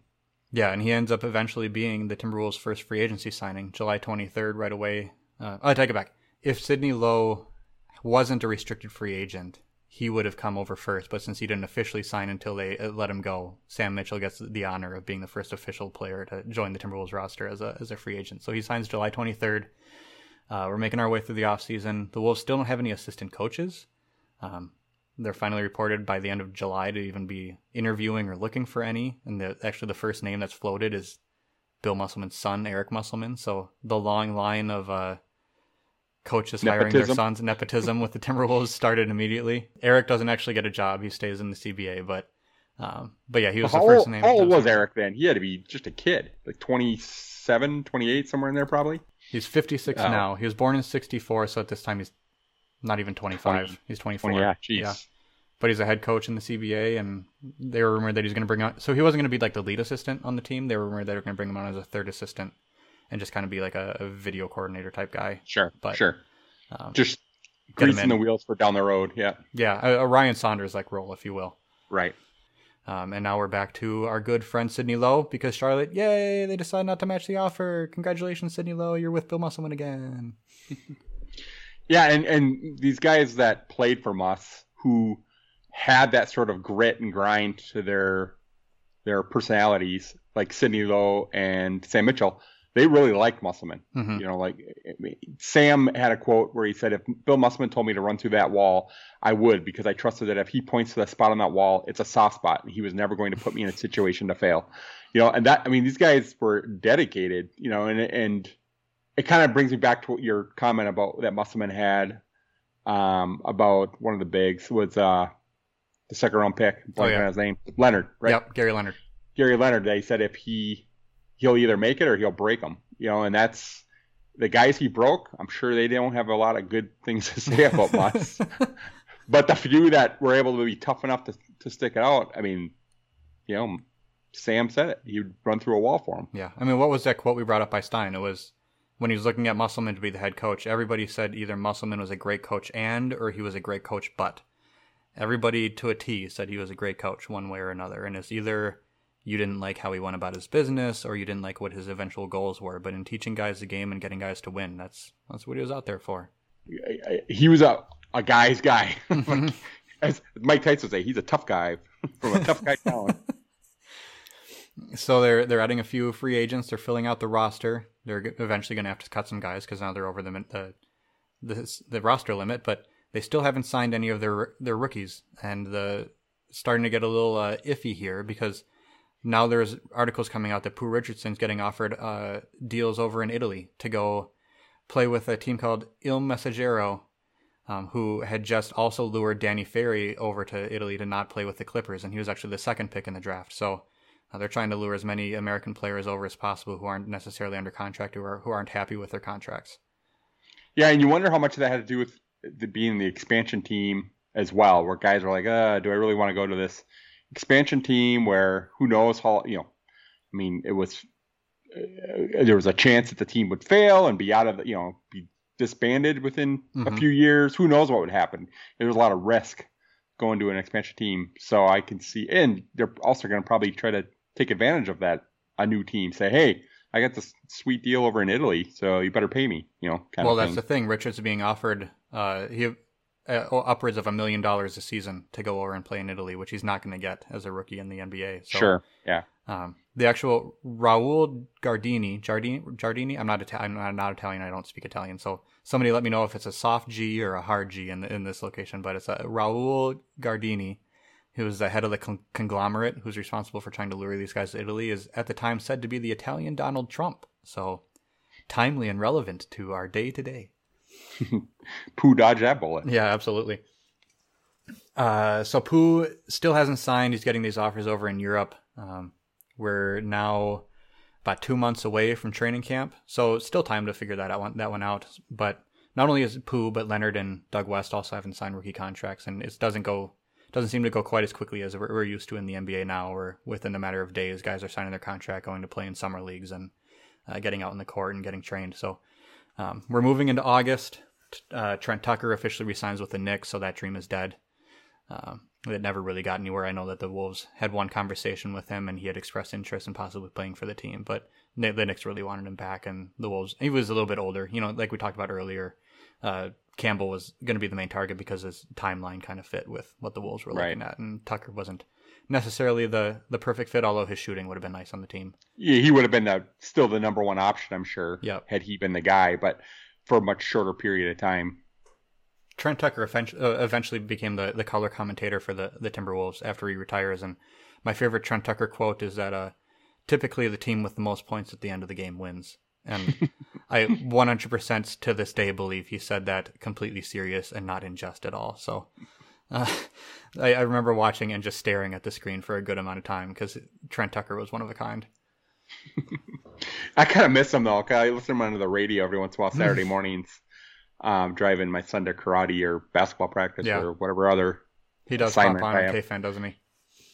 Yeah, and he ends up eventually being the Timberwolves' first free agency signing, July 23rd, right away. Uh, I take it back. If Sidney Lowe wasn't a restricted free agent, he would have come over first. But since he didn't officially sign until they uh, let him go, Sam Mitchell gets the honor of being the first official player to join the Timberwolves roster as a as a free agent. So he signs July 23rd. Uh, we're making our way through the offseason. The Wolves still don't have any assistant coaches. Um, they're finally reported by the end of July to even be interviewing or looking for any. And the, actually, the first name that's floated is Bill Musselman's son, Eric Musselman. So the long line of uh, coaches nepotism. hiring their sons. Nepotism with the Timberwolves started immediately. Eric doesn't actually get a job; he stays in the CBA. But um, but yeah, he was the first name. How old was Eric then? He had to be just a kid, like 27, 28, somewhere in there, probably. He's 56 oh. now. He was born in 64, so at this time he's not even 25. 20, he's 24. 20, yeah, geez. yeah. But he's a head coach in the CBA, and they were rumored that he's going to bring on. So he wasn't going to be like the lead assistant on the team. They were rumored they were going to bring him on as a third assistant and just kind of be like a, a video coordinator type guy. Sure, but sure. Um, just greasing the wheels for down the road. Yeah. Yeah, a, a Ryan Saunders like role, if you will. Right. Um, and now we're back to our good friend Sidney Lowe because Charlotte, yay, they decided not to match the offer. Congratulations, Sidney Lowe. You're with Bill Musselman again. yeah, and, and these guys that played for Muss who had that sort of grit and grind to their their personalities, like Sidney Lowe and Sam Mitchell, they really liked Musselman. Mm-hmm. You know, like I mean, Sam had a quote where he said, "If Bill Musselman told me to run through that wall, I would because I trusted that if he points to the spot on that wall, it's a soft spot, and he was never going to put me in a situation to fail." You know, and that I mean, these guys were dedicated. You know, and and it kind of brings me back to your comment about that Musselman had um, about one of the bigs was uh, the second round pick. Oh, yeah. his name Leonard, right? Yep, Gary Leonard. Gary Leonard. They said if he he'll either make it or he'll break them. You know, and that's the guys he broke. I'm sure they don't have a lot of good things to say about Muss. but the few that were able to be tough enough to to stick it out, I mean, you know, Sam said it. He'd run through a wall for him. Yeah, I mean, what was that quote we brought up by Stein? It was when he was looking at Musselman to be the head coach, everybody said either Musselman was a great coach and or he was a great coach but. Everybody to a T said he was a great coach one way or another, and it's either you didn't like how he went about his business or you didn't like what his eventual goals were. But in teaching guys the game and getting guys to win, that's that's what he was out there for. He was a a guy's guy. As Mike Tyson would say, he's a tough guy from a tough guy town. So they're they're adding a few free agents. They're filling out the roster. They're eventually going to have to cut some guys because now they're over the the the, the roster limit. But they still haven't signed any of their their rookies, and the starting to get a little uh, iffy here because now there's articles coming out that Pooh Richardson's getting offered uh, deals over in Italy to go play with a team called Il Messaggero, um, who had just also lured Danny Ferry over to Italy to not play with the Clippers, and he was actually the second pick in the draft. So uh, they're trying to lure as many American players over as possible who aren't necessarily under contract or who aren't happy with their contracts. Yeah, and you wonder how much of that had to do with the, being the expansion team as well, where guys are like, uh, do I really want to go to this expansion team where who knows how, you know, I mean, it was, uh, there was a chance that the team would fail and be out of the, you know, be disbanded within mm-hmm. a few years. Who knows what would happen? There was a lot of risk going to an expansion team. So I can see, and they're also going to probably try to take advantage of that. A new team say, hey, I got this sweet deal over in Italy, so you better pay me. You know. well, that's the thing. Richards being offered uh, he uh, upwards of a million dollars a season to go over and play in Italy, which he's not going to get as a rookie in the NBA. So, sure. Yeah. Um, the actual Raul Gardini, Giardini, Giardini. I'm not Italian. I'm not Italian. I don't speak Italian. So somebody let me know if it's a soft G or a hard G in the, in this location. But it's a Raul Gardini who is the head of the con- conglomerate who's responsible for trying to lure these guys to Italy, is at the time said to be the Italian Donald Trump. So timely and relevant to our day to day. Pooh dodged that bullet. Yeah, absolutely. Uh, so Pooh still hasn't signed. He's getting these offers over in Europe. Um, we're now about two months away from training camp, so still time to figure that out. That one out. But not only is Pooh, but Leonard and Doug West also haven't signed rookie contracts, and it doesn't go doesn't seem to go quite as quickly as we're, used to in the NBA now, where within a matter of days, guys are signing their contract, going to play in summer leagues, and uh, getting out in the court and getting trained. So um, we're moving into August. Uh, Trent Tucker officially resigns with the Knicks, so that dream is dead. Uh, it never really got anywhere. I know that the Wolves had one conversation with him, and he had expressed interest in possibly playing for the team, but the Knicks really wanted him back, and the Wolves. He was a little bit older, you know, like we talked about earlier. Uh, Campbell was going to be the main target because his timeline kind of fit with what the Wolves were right. looking at, and Tucker wasn't necessarily the the perfect fit. Although his shooting would have been nice on the team. Yeah, he would have been the, still the number one option, I'm sure. Yeah, had he been the guy, but for a much shorter period of time. Trent Tucker uh, eventually became the, the color commentator for the, the Timberwolves after he retires. And my favorite Trent Tucker quote is that uh, typically the team with the most points at the end of the game wins. And I 100% to this day believe he said that completely serious and not in jest at all. So uh, I, I, remember watching and just staring at the screen for a good amount of time because Trent Tucker was one of a kind. I kind of miss him though. Cause I listen to him on the radio every once in a while Saturday mornings, um, driving my son to karate or basketball practice yeah. or whatever other. He does pop on KFAN, doesn't he?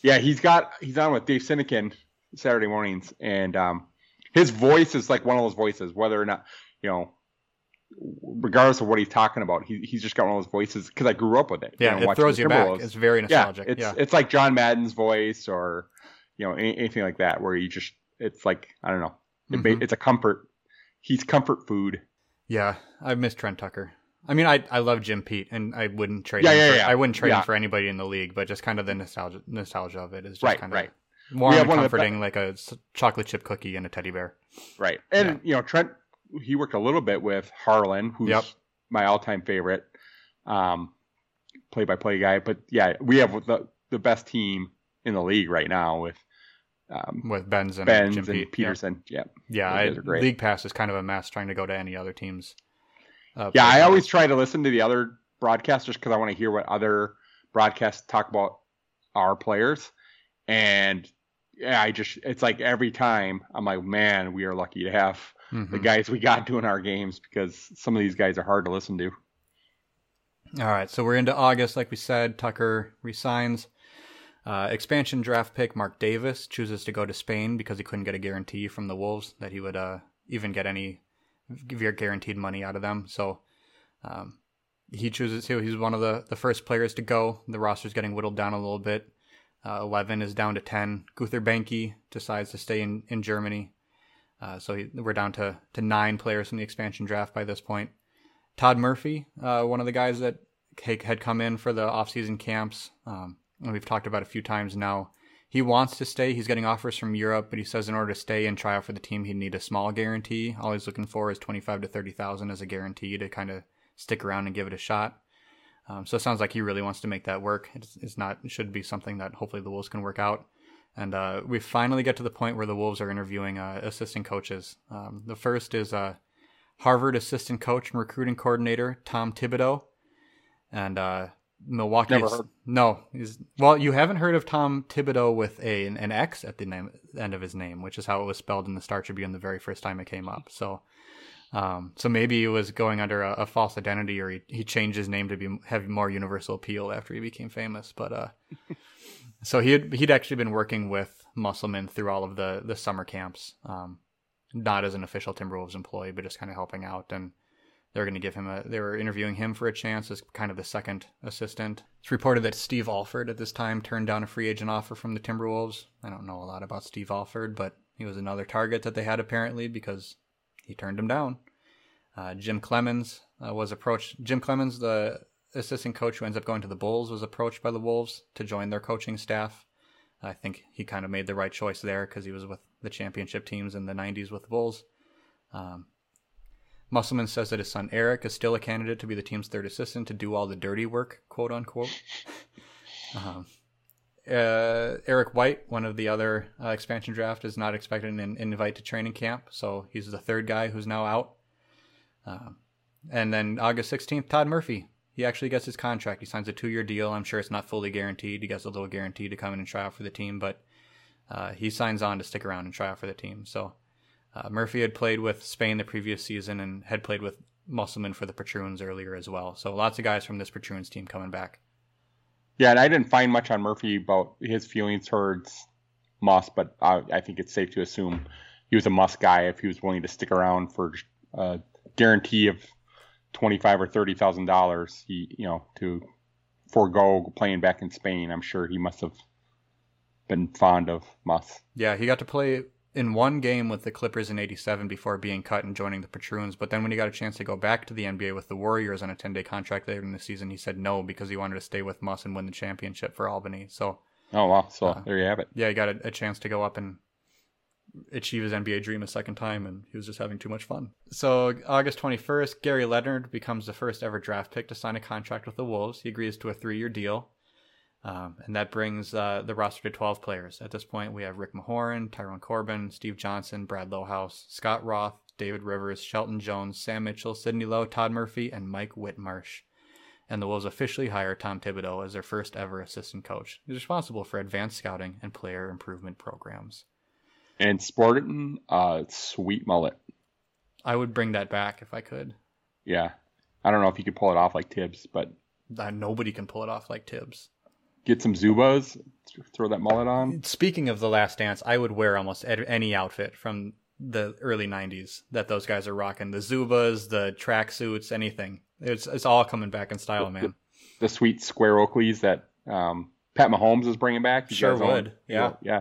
Yeah, he's got he's on with Dave Sinekin Saturday mornings, and um, his voice is like one of those voices, whether or not you know, regardless of what he's talking about, he, he's just got one of those voices because I grew up with it. Yeah, you know, it throws you back. It's very nostalgic. Yeah, it's yeah. it's like John Madden's voice or you know anything like that, where you just it's like I don't know, it mm-hmm. it's a comfort. He's comfort food. Yeah, I miss Trent Tucker. I mean, I I love Jim Pete, and I wouldn't trade. Yeah, him yeah, for, yeah. I wouldn't trade yeah. him for anybody in the league, but just kind of the nostalgia nostalgia of it is just right, kind of right. warm and comforting, like a chocolate chip cookie and a teddy bear. Right, and yeah. you know Trent, he worked a little bit with Harlan, who's yep. my all-time favorite, um, play-by-play guy. But yeah, we have the the best team in the league right now with um, with Benz and Benz Jim and Pete. Peterson. Yeah, yeah. yeah I, League Pass is kind of a mess trying to go to any other teams. Uh, yeah, I always try to listen to the other broadcasters because I want to hear what other broadcasts talk about our players, and yeah, I just it's like every time I'm like, man, we are lucky to have mm-hmm. the guys we got doing our games because some of these guys are hard to listen to. All right, so we're into August, like we said. Tucker resigns. Uh, expansion draft pick Mark Davis chooses to go to Spain because he couldn't get a guarantee from the Wolves that he would uh, even get any guaranteed money out of them. So um, he chooses to. He's one of the, the first players to go. The roster's getting whittled down a little bit. Uh, 11 is down to 10. Gunther Behnke decides to stay in, in Germany. Uh, so he, we're down to, to nine players from the expansion draft by this point. Todd Murphy, uh, one of the guys that had come in for the offseason camps, um, and we've talked about a few times now. He wants to stay. He's getting offers from Europe, but he says in order to stay and try out for the team, he'd need a small guarantee. All he's looking for is twenty-five to thirty thousand as a guarantee to kind of stick around and give it a shot. Um, so it sounds like he really wants to make that work. It's, it's, not. It should be something that hopefully the Wolves can work out. And uh, we finally get to the point where the Wolves are interviewing uh, assistant coaches. Um, the first is uh, Harvard assistant coach and recruiting coordinator Tom Thibodeau, and uh, Milwaukee. Never heard. No, he's, well, you haven't heard of Tom Thibodeau with a an, an X at the name, end of his name, which is how it was spelled in the Star Tribune the very first time it came up. So, um, so maybe he was going under a, a, false identity, or he, he changed his name to be have more universal appeal after he became famous. But uh, so he had, he'd actually been working with Musselman through all of the the summer camps, um, not as an official Timberwolves employee, but just kind of helping out and they're going to give him a. They were interviewing him for a chance as kind of the second assistant. It's reported that Steve Alford at this time turned down a free agent offer from the Timberwolves. I don't know a lot about Steve Alford, but he was another target that they had apparently because he turned him down. Uh, Jim Cleamons uh, was approached. Jim Cleamons, the assistant coach who ends up going to the Bulls, was approached by the Wolves to join their coaching staff. I think he kind of made the right choice there because he was with the championship teams in the 90s with the Bulls. Um, Musselman says that his son Eric is still a candidate to be the team's third assistant to do all the dirty work, quote unquote. um, uh, Eric White, one of the other uh, expansion draft, is not expected an invite to training camp, so he's the third guy who's now out. Uh, and then August 16th, Todd Murphy. He actually gets his contract. He signs a two year deal. I'm sure it's not fully guaranteed. He gets a little guarantee to come in and try out for the team, but uh, he signs on to stick around and try out for the team. So uh, Murphy had played with Spain the previous season and had played with Musselman for the Patroons earlier as well. So lots of guys from this Patroons team coming back. Yeah, and I didn't find much on Murphy about his feelings towards Muss, but I, I think it's safe to assume he was a Muss guy if he was willing to stick around for a guarantee of twenty-five or thirty thousand dollars. He, you know, to forego playing back in Spain. I'm sure he must have been fond of Muss. Yeah, he got to play in one game with the Clippers in 87 before being cut and joining the Patroons. But then when he got a chance to go back to the NBA with the Warriors on a 10 day contract later in the season, he said no because he wanted to stay with Muss and win the championship for Albany. So, oh, wow. So uh, there you have it. Yeah, he got a, a, chance to go up and achieve his NBA dream a second time, and he was just having too much fun. So, August 21st, Gary Leonard becomes the first ever draft pick to sign a contract with the Wolves. He agrees to a three year deal. Um, and that brings uh, the roster to 12 players. At this point, we have Rick Mahorn, Tyrone Corbin, Steve Johnson, Brad Lohaus, Scott Roth, David Rivers, Shelton Jones, Sam Mitchell, Sidney Lowe, Todd Murphy, and Mike Whitmarsh. And the Wolves officially hire Tom Thibodeau as their first ever assistant coach. He's responsible for advanced scouting and player improvement programs. And sporting a sweet mullet. I would bring that back if I could. Yeah. I don't know if you could pull it off like Thibs, but. Uh, nobody can pull it off like Thibs get some Zubaz, throw that mullet on. Speaking of the Last Dance, I would wear almost any outfit from the early '90s that those guys are rocking. The Zubaz, the tracksuits, anything. It's it's all coming back in style, man. The, the sweet square Oakleys that um, Pat Mahomes is bringing back. You sure would. Yeah. Yeah.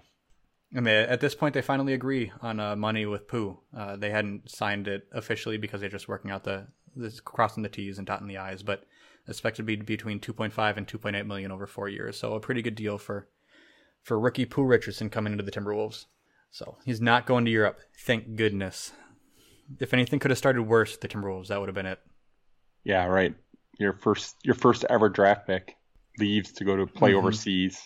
I mean, at this point, they finally agree on uh, money with Pooh. Uh, they hadn't signed it officially because they're just working out the, the crossing the T's and dotting the I's. But expected to be between 2.5 and 2.8 million over four years. So a pretty good deal for for rookie Pooh Richardson coming into the Timberwolves. So he's not going to Europe. Thank goodness. If anything could have started worse, the Timberwolves that would have been it. Yeah, right. Your first your first ever draft pick leaves to go to play mm-hmm. overseas.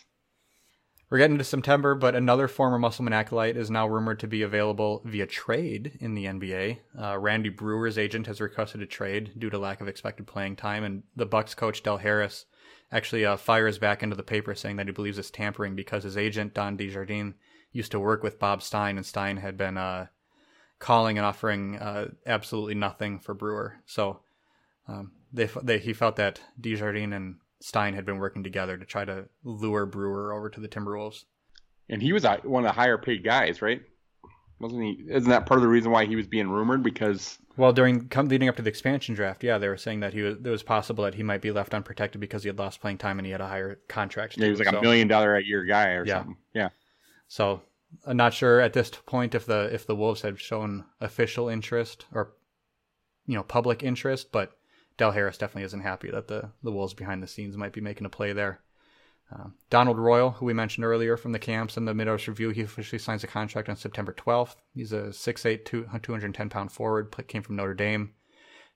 We're getting to September, but another former Musselman acolyte is now rumored to be available via trade in the NBA. Uh, Randy Breuer's agent has requested a trade due to lack of expected playing time, and the Bucks coach Del Harris actually uh, fires back into the paper saying that he believes it's tampering because his agent Don Desjardins used to work with Bob Stein, and Stein had been uh, calling and offering uh, absolutely nothing for Breuer. So um, they, they he felt that Desjardins and Stein had been working together to try to lure Breuer over to the Timberwolves. And he was uh, one of the higher paid guys, right? Wasn't he? Isn't that part of the reason why he was being rumored? Because Well, during leading up to the expansion draft, yeah, they were saying that he was it was possible that he might be left unprotected because he had lost playing time and he had a higher contract. Yeah, he was like so, a million dollar a year guy or yeah. something. Yeah. So I'm not sure at this point if the if the Wolves had shown official interest or you know public interest, but Del Harris definitely isn't happy that the the Wolves behind the scenes might be making a play there. Uh, Donald Royal, who we mentioned earlier from the camps and the Midwest Revue, he officially signs a contract on September 12th. He's a 6'8", 210 pound forward, came from Notre Dame.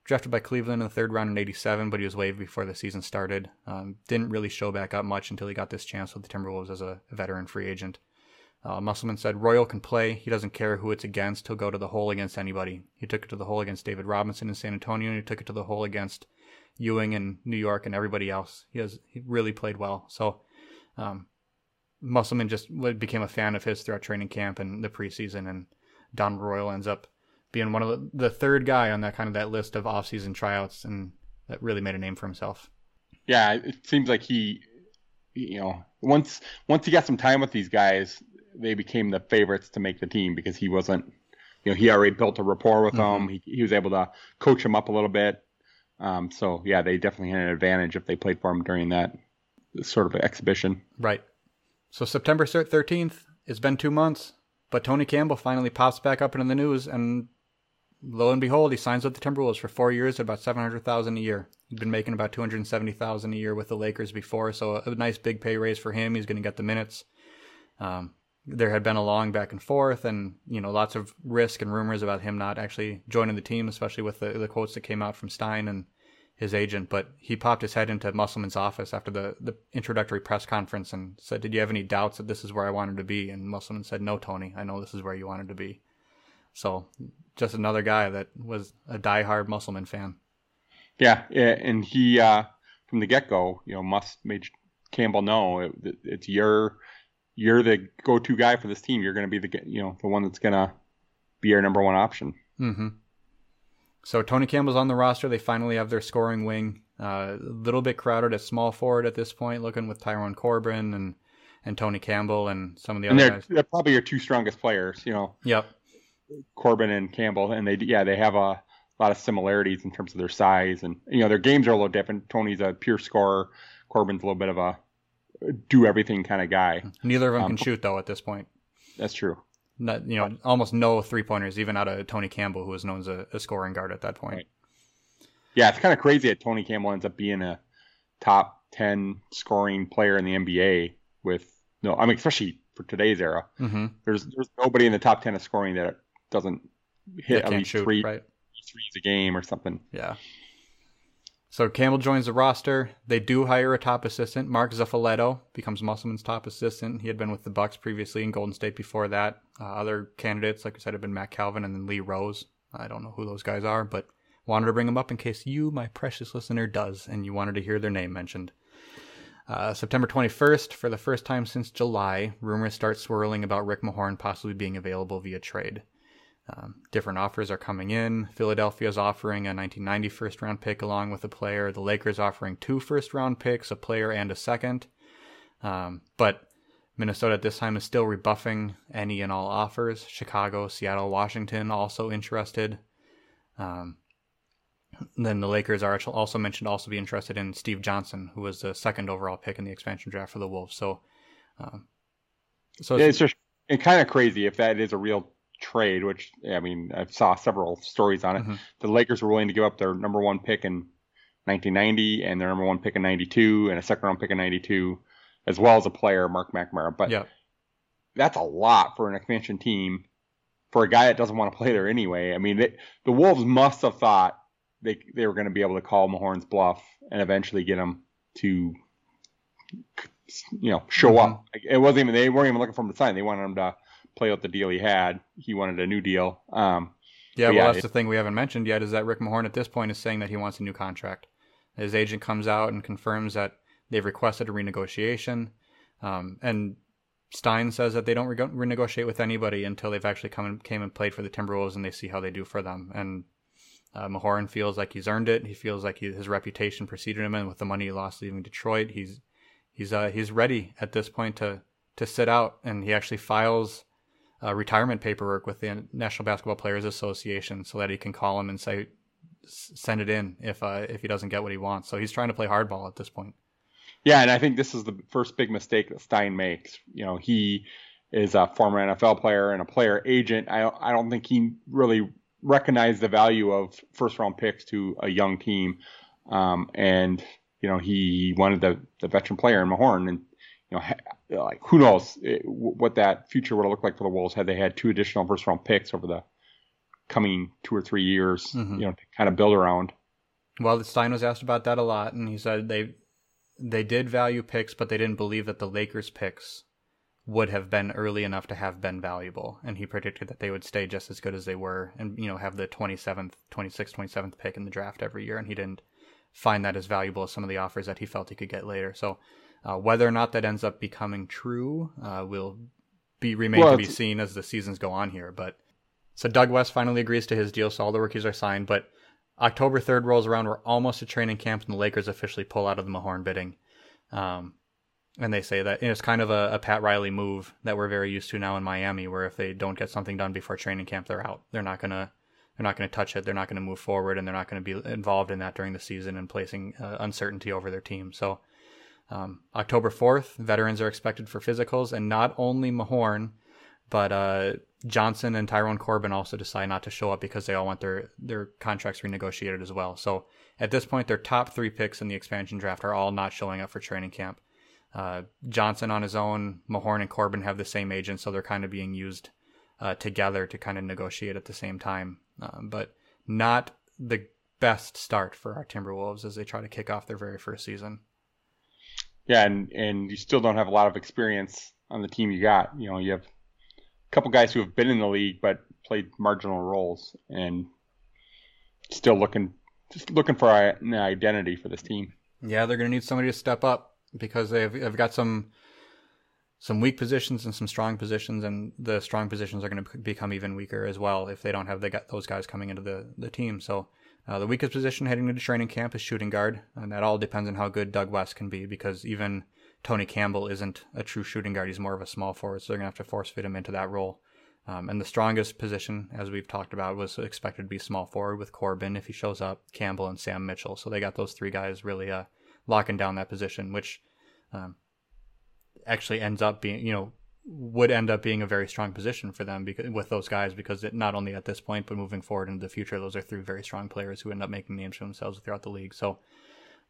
Drafted by Cleveland in the third round in 87, but he was waived before the season started. Um, didn't really show back up much until he got this chance with the Timberwolves as a veteran free agent. Uh, Musselman said Royal can play. He doesn't care who it's against. He'll go to the hole against anybody. He took it to the hole against David Robinson in San Antonio, and he took it to the hole against Ewing in New York and everybody else. He has he really played well. So um, Musselman just became a fan of his throughout training camp and the preseason, and Don Royal ends up being one of the, the third guy on that kind of that list of offseason tryouts, and that really made a name for himself. Yeah, it seems like he, you know, once once he got some time with these guys, they became the favorites to make the team because he wasn't, you know, he already built a rapport with mm-hmm. them. He, he was able to coach them up a little bit. Um, so yeah, they definitely had an advantage if they played for him during that sort of exhibition. Right. So September 13th, it's been two months, but Tony Campbell finally pops back up in the news, and lo and behold, he signs with the Timberwolves for four years at about 700000 a year. He'd been making about 270000 a year with the Lakers before, so a nice big pay raise for him. He's going to get the minutes. Um, there had been a long back and forth, and you know lots of risk and rumors about him not actually joining the team, especially with the, the quotes that came out from Stein and his agent, but he popped his head into Musselman's office after the, the introductory press conference and said, Did you have any doubts that this is where I wanted to be? And Musselman said, No, Tony, I know this is where you wanted to be. So just another guy that was a diehard Musselman fan. Yeah, and he, uh, from the get go, you know, must made Campbell know it, it's your you're the go-to guy for this team. You're going to be the you know the one that's going to be your number one option. Mm-hmm. So Tony Campbell's on the roster. They finally have their scoring wing. Uh, a uh, little bit crowded at small forward at this point, looking with Tyrone Corbin and and Tony Campbell and some of the and other they're, guys. They're probably your two strongest players. You know. Yep. Corbin and Campbell, and they yeah they have a lot of similarities in terms of their size and you know their games are a little different. Tony's a pure scorer. Corbin's a little bit of a do everything kind of guy. Neither of them um, can shoot though at this point. That's true not, you know, almost no three pointers, even out of Tony Campbell, who was known as a, a scoring guard at that point. Right. Yeah, it's kind of crazy that Tony Campbell ends up being a top ten scoring player in the NBA. With no, I mean, especially for today's era, mm-hmm. there's there's nobody in the top ten of scoring that doesn't hit at least shoot, three right. threes a game or something. Yeah. So Campbell joins the roster. They do hire a top assistant. Mark Zuffelato becomes Musselman's top assistant. He had been with the Bucks previously in Golden State before that. Uh, other candidates, like I said, have been Mack Calvin and then Lee Rose. I don't know who those guys are, but wanted to bring them up in case you, my precious listener, does, and you wanted to hear their name mentioned. Uh, September 21st, for the first time since July, rumors start swirling about Rick Mahorn possibly being available via trade. Um, different offers are coming in. Philadelphia is offering a 1990 first round pick along with a player. The Lakers offering two first round picks, a player and a second. Um, but Minnesota at this time is still rebuffing any and all offers. Chicago, Seattle, Washington also interested. Um, then the Lakers are also mentioned also be interested in Steve Johnson, who was the second overall pick in the expansion draft for the Wolves. So, um, so it's, it's just it's kind of crazy if that is a real trade, which I mean, I saw several stories on it. Mm-hmm. The Lakers were willing to give up their number one pick in 1990 and their number one pick in 92 and a second round pick in 92, as well as a player, Mark McNamara. But yeah. that's a lot for an expansion team for a guy that doesn't want to play there anyway. I mean, they, the Wolves must have thought they they were going to be able to call Mahorn's bluff and eventually get him to, you know, show mm-hmm. up. It wasn't even they weren't even looking for him to sign. They wanted him to play out the deal he had. He wanted a new deal. Um, yeah, well, yeah, that's it, the thing we haven't mentioned yet is that Rick Mahorn at this point is saying that he wants a new contract. His agent comes out and confirms that they've requested a renegotiation. Um, and Stein says that they don't re- renegotiate with anybody until they've actually come and came and played for the Timberwolves and they see how they do for them. And uh, Mahorn feels like he's earned it. He feels like he, his reputation preceded him, and with the money he lost leaving Detroit, he's he's uh, he's ready at this point to to sit out. And he actually files uh, retirement paperwork with the National Basketball Players Association so that he can call him and say send it in if uh, if he doesn't get what he wants. So he's trying to play hardball at this point. Yeah, and I think this is the first big mistake that Stein makes. You know, he is a former NFL player and a player agent. I I don't think he really recognized the value of first round picks to a young team. Um, and you know, he wanted the the veteran player in Mahorn, and you know, like who knows eh, what that future would have looked like for the Wolves had they had two additional first round picks over the coming two or three years, mm-hmm. you know, to kind of build around. Well, Stein was asked about that a lot, and he said they they did value picks, but they didn't believe that the Lakers picks would have been early enough to have been valuable. And he predicted that they would stay just as good as they were and, you know, have the 27th, 26th, 27th pick in the draft every year. And he didn't find that as valuable as some of the offers that he felt he could get later. So uh, whether or not that ends up becoming true uh, will be remain well, to be seen as the seasons go on here. But so Doug West finally agrees to his deal, so all the rookies are signed. But October 3rd rolls around. We're almost at training camp, and the Lakers officially pull out of the Mahorn bidding. Um, and they say that it's kind of a, a, Pat Riley move that we're very used to now in Miami, where if they don't get something done before training camp, they're out. They're not gonna they're not gonna touch it. They're not gonna move forward, and they're not gonna be involved in that during the season and placing uh, uncertainty over their team. So um, October fourth, veterans are expected for physicals, and not only Mahorn, but uh, Johnson and Tyrone Corbin also decide not to show up because they all want their their contracts renegotiated as well. So at this point, their top three picks in the expansion draft are all not showing up for training camp. Uh, Johnson on his own, Mahorn and Corbin have the same agent, so they're kind of being used uh, together to kind of negotiate at the same time. Um, but not the best start for our Timberwolves as they try to kick off their very first season. Yeah, and and you still don't have a lot of experience on the team you got. You know, you have a couple guys who have been in the league but played marginal roles, and still looking just looking for an identity for this team. Yeah, they're going to need somebody to step up because they've, they've got some some weak positions and some strong positions, and the strong positions are going to become even weaker as well if they don't have the, got those guys coming into the, the team. So uh, the weakest position heading into training camp is shooting guard, and that all depends on how good Doug West can be because even Tony Campbell isn't a true shooting guard. He's more of a small forward, so they're going to have to force fit him into that role. Um, and the strongest position, as we've talked about, was expected to be small forward with Corbin if he shows up, Campbell and Sam Mitchell. So they got those three guys really uh, locking down that position, which um, actually ends up being, you know, would end up being a very strong position for them because, with those guys because it, not only at this point but moving forward into the future, those are three very strong players who end up making names for themselves throughout the league. So.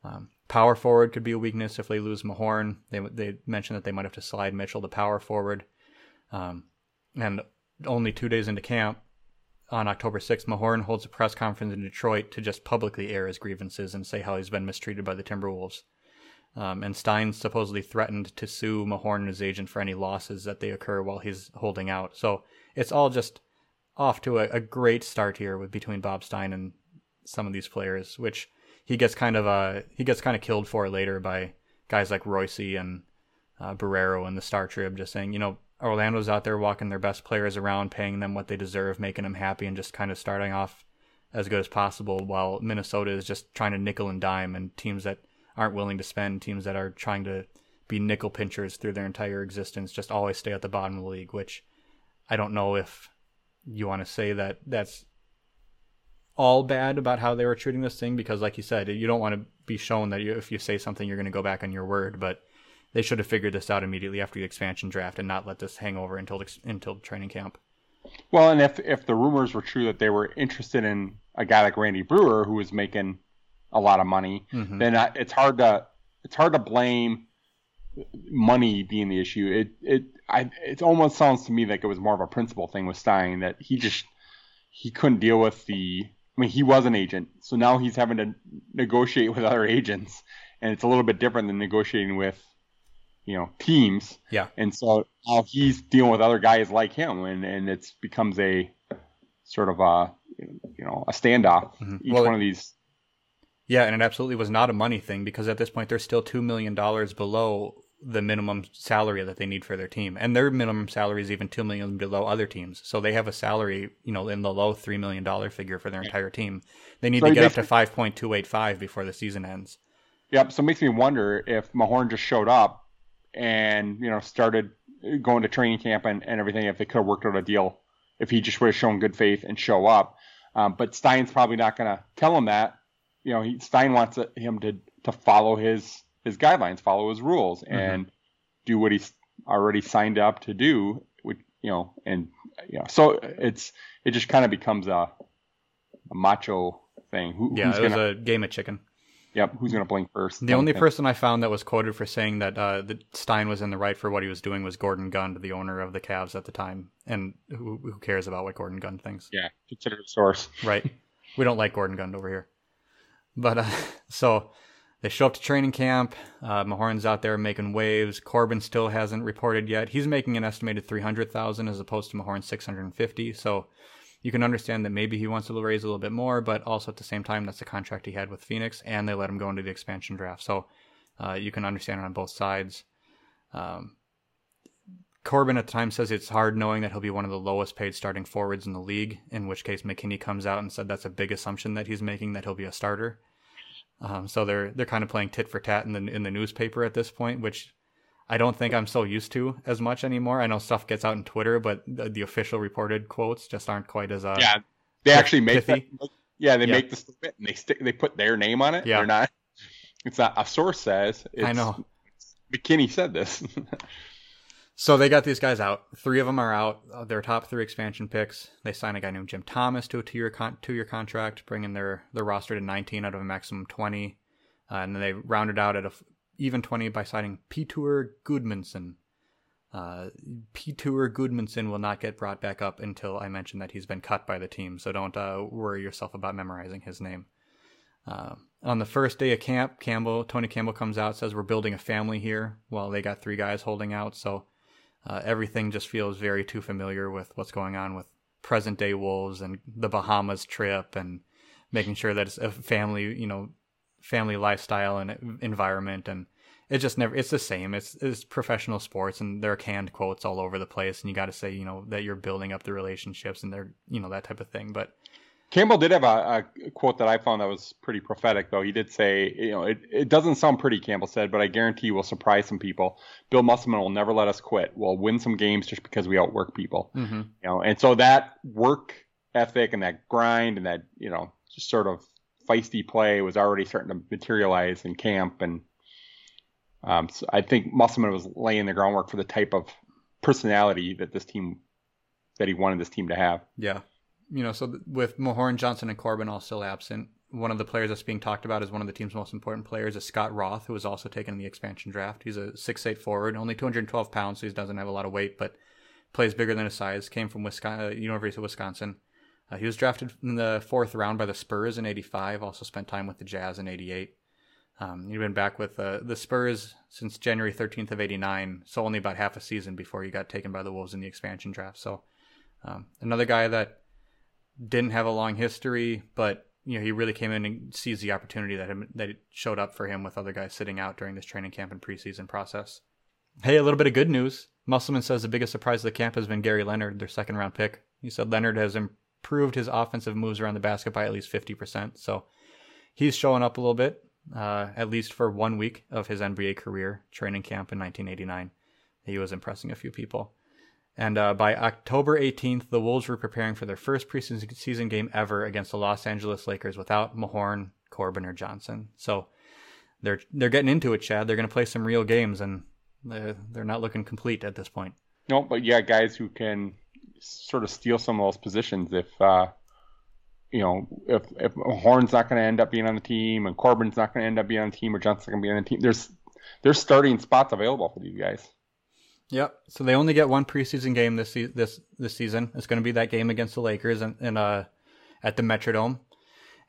Um, power forward could be a weakness if they lose Mahorn. They they mentioned that they might have to slide Mitchell to power forward. Um, and only two days into camp, on October 6th, Mahorn holds a press conference in Detroit to just publicly air his grievances and say how he's been mistreated by the Timberwolves. Um, and Stein supposedly threatened to sue Mahorn and his agent for any losses that they occur while he's holding out. So it's all just off to a, a great start here with between Bob Stein and some of these players, which he gets kind of uh he gets kind of killed for later by guys like Royce and uh, Barreiro and the Star Trib, just saying, you know, Orlando's out there walking their best players around, paying them what they deserve, making them happy, and just kind of starting off as good as possible. While Minnesota is just trying to nickel and dime, and teams that aren't willing to spend, teams that are trying to be nickel pinchers through their entire existence, just always stay at the bottom of the league. Which I don't know if you want to say that that's all bad about how they were treating this thing, because like you said, you don't want to be shown that you, if you say something, you're going to go back on your word, but they should have figured this out immediately after the expansion draft and not let this hang over until until training camp. Well, and if if the rumors were true that they were interested in a guy like Randy Breuer who was making a lot of money, mm-hmm. then it's hard to it's hard to blame money being the issue. It it I, it almost sounds to me like it was more of a principle thing with Stein that he just he couldn't deal with the. I mean, he was an agent, so now he's having to negotiate with other agents, and it's a little bit different than negotiating with you know teams. Yeah. And so now he's dealing with other guys like him, and and it's becomes a sort of a you know a standoff. Mm-hmm. Each well, one of these. Yeah, and it absolutely was not a money thing because at this point they're still two million dollars below the minimum salary that they need for their team, and their minimum salary is even two million below other teams. So they have a salary, you know, in the low three million dollar figure for their entire team. They need so to get up to five point two eight five before the season ends. Yep. So it makes me wonder if Mahorn just showed up and you know started going to training camp and, and everything if they could have worked out a deal if he just would have shown good faith and show up. Um, but Stein's probably not going to tell him that. You know, he, Stein wants him to to follow his his guidelines, follow his rules, mm-hmm. and do what he's already signed up to do. Which, you know, and you know, so it's it just kind of becomes a a macho thing. Who, yeah, it was gonna, a game of chicken. Yep, who's going to blink first? The only thing. person I found that was quoted for saying that uh, that Stein was in the right for what he was doing was Gordon Gund, the owner of the Cavs at the time. And who, who cares about what Gordon Gund thinks? Yeah, consider the source. Right. we don't like Gordon Gund over here. But uh, so they show up to training camp. Uh, Mahorn's out there making waves. Corbin still hasn't reported yet. He's making an estimated three hundred thousand as opposed to Mahorn's six hundred and fifty. So you can understand that maybe he wants to raise a little bit more, but also at the same time, that's the contract he had with Phoenix, and they let him go into the expansion draft. So uh, you can understand it on both sides. Um, Corbin at the time says it's hard knowing that he'll be one of the lowest paid starting forwards in the league, in which case McKinney comes out and said that's a big assumption that he's making that he'll be a starter. Um, so they're they're kind of playing tit for tat in the in the newspaper at this point, which I don't think I'm so used to as much anymore. I know stuff gets out on Twitter, but the, the official reported quotes just aren't quite as uh, yeah. They actually make that, yeah they yeah. make the statement and they stick they put their name on it. Yeah, they're not. It's not a source says. I know. McKinney said this. so they got these guys out. Three of them are out. Uh, their top three expansion picks. They signed a guy named Jim Thomas to a two-year con- two-year contract, bringing their their roster to 19 out of a maximum 20. Uh, and then they rounded out at a even 20 by signing Peter Gudmundsson. Uh, Peter Gudmundsson will not get brought back up until I mention that he's been cut by the team, so don't uh, worry yourself about memorizing his name. Uh, on the first day of camp, Campbell, Tony Campbell comes out, says we're building a family here. Well, they got three guys holding out, so uh, everything just feels very too familiar with what's going on with present day Wolves and the Bahamas trip and making sure that it's a family, you know, family lifestyle and environment. And it just never it's the same. It's it's professional sports and there are canned quotes all over the place. And you got to say you know that you're building up the relationships and they're you know that type of thing. But campbell did have a, a quote that i found that was pretty prophetic though. He did say you know it, it doesn't sound pretty campbell said but i guarantee you will surprise some people. Bill musselman will never let us quit. We'll win some games just because we outwork people. Mm-hmm. you know and so that work ethic and that grind and that you know just sort of feisty play was already starting to materialize in camp, and um, so I think Musselman was laying the groundwork for the type of personality that this team that he wanted this team to have. Yeah, you know, so with Mahorn, Johnson, and Corbin all still absent, one of the players that's being talked about as one of the team's most important players is Scott Roth, who was also taken in the expansion draft. He's a six-eight forward, only 212 pounds, so he doesn't have a lot of weight, but plays bigger than his size. Came from Wisconsin, uh, University of Wisconsin. Uh, he was drafted in the fourth round by the Spurs in '85. Also spent time with the Jazz in '88. Um, he'd been back with uh, the Spurs since January 13th of '89, so only about half a season before he got taken by the Wolves in the expansion draft. So um, another guy that didn't have a long history, but you know he really came in and seized the opportunity that him, that showed up for him with other guys sitting out during this training camp and preseason process. Hey, a little bit of good news. Musselman says the biggest surprise of the camp has been Gary Leonard, their second round pick. He said Leonard has improved his offensive moves around the basket by at least 50%. So he's showing up a little bit, uh, at least for one week of his NBA career, training camp in 1989. He was impressing a few people. And uh, by October 18th, the Wolves were preparing for their first preseason game ever against the Los Angeles Lakers without Mahorn, Corbin, or Johnson. So they're they're getting into it, Chad. They're going to play some real games, and they're, they're not looking complete at this point. No, but yeah, guys who can sort of steal some of those positions if uh, you know if if Horn's not going to end up being on the team and Corbin's not going to end up being on the team or Johnson's going to be on the team. There's there's starting spots available for these guys. Yep. So they only get one preseason game this this this season. It's going to be that game against the Lakers and, and uh at the Metrodome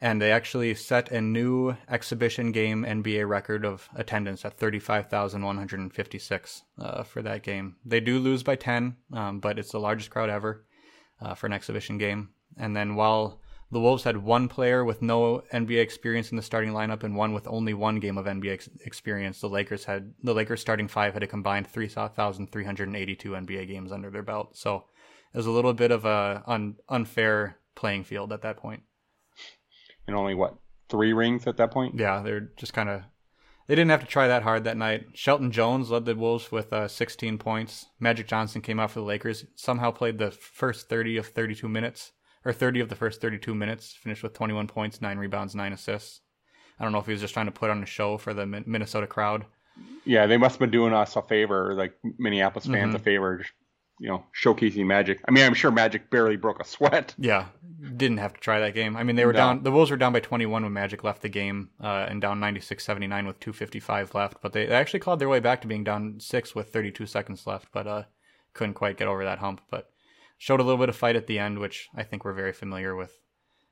and they actually set a new exhibition game NBA record of attendance at 35,156 uh, for that game. They do lose by 10, um, but it's the largest crowd ever uh, for an exhibition game. And then while the Wolves had one player with no NBA experience in the starting lineup and one with only one game of NBA ex- experience, the Lakers had the Lakers starting five had a combined 3,382 NBA games under their belt. So it was a little bit of a un- unfair playing field at that point. point and only what three rings at that point. Yeah, they're just kind of they didn't have to try that hard that night. Shelton Jones led the Wolves with uh, 16 points. Magic Johnson came out for the Lakers. Somehow played the first 30 of 32 minutes, or 30 of the first 32 minutes. Finished with 21 points, nine rebounds, nine assists. I don't know if he was just trying to put on a show for the Minnesota crowd. Yeah, they must have been doing us a favor, like Minneapolis fans mm-hmm. a favor, you know, showcasing Magic. I mean, I'm sure Magic barely broke a sweat. Yeah, didn't have to try that game. I mean, they were no. down. The Wolves were down by 21 when Magic left the game, uh, and down 96-79 with 2:55 left. But they, they actually clawed their way back to being down six with 32 seconds left, but uh, couldn't quite get over that hump. But showed a little bit of fight at the end, which I think we're very familiar with.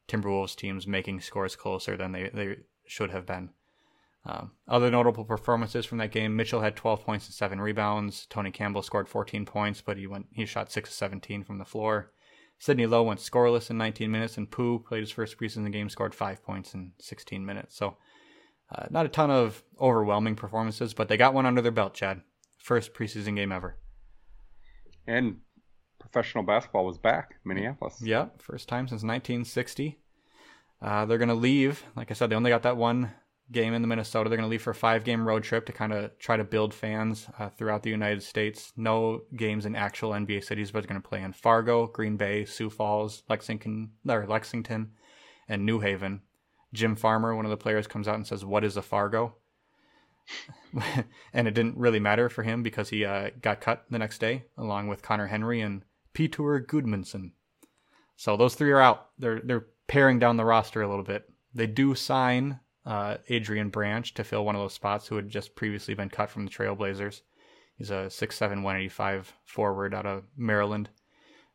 Timberwolves teams making scores closer than they, they should have been. Um, other notable performances from that game: Mitchell had 12 points and seven rebounds. Tony Campbell scored 14 points, but he went he shot six of 17 from the floor. Sidney Lowe went scoreless in 19 minutes, and Pooh played his first preseason game, scored five points in 16 minutes. So, uh, not a ton of overwhelming performances, but they got one under their belt. Chad, first preseason game ever, and professional basketball was back, Minneapolis. Yeah, first time since 1960. Uh, they're going to leave. Like I said, they only got that one game in the Minnesota. They're going to leave for a five game road trip to kind of try to build fans uh, throughout the United States. No games in actual NBA cities, but they're going to play in Fargo, Green Bay, Sioux Falls, Lexington, or Lexington, and New Haven. Jim Farmer, one of the players, comes out and says, "What is a Fargo?" and it didn't really matter for him because he uh, got cut the next day, along with Conner Henry and Peter Gudmundsson. So those three are out. They're they're paring down the roster a little bit. They do sign uh, Adrian Branch to fill one of those spots who had just previously been cut from the Trailblazers. He's a 6'7", 185 forward out of Maryland.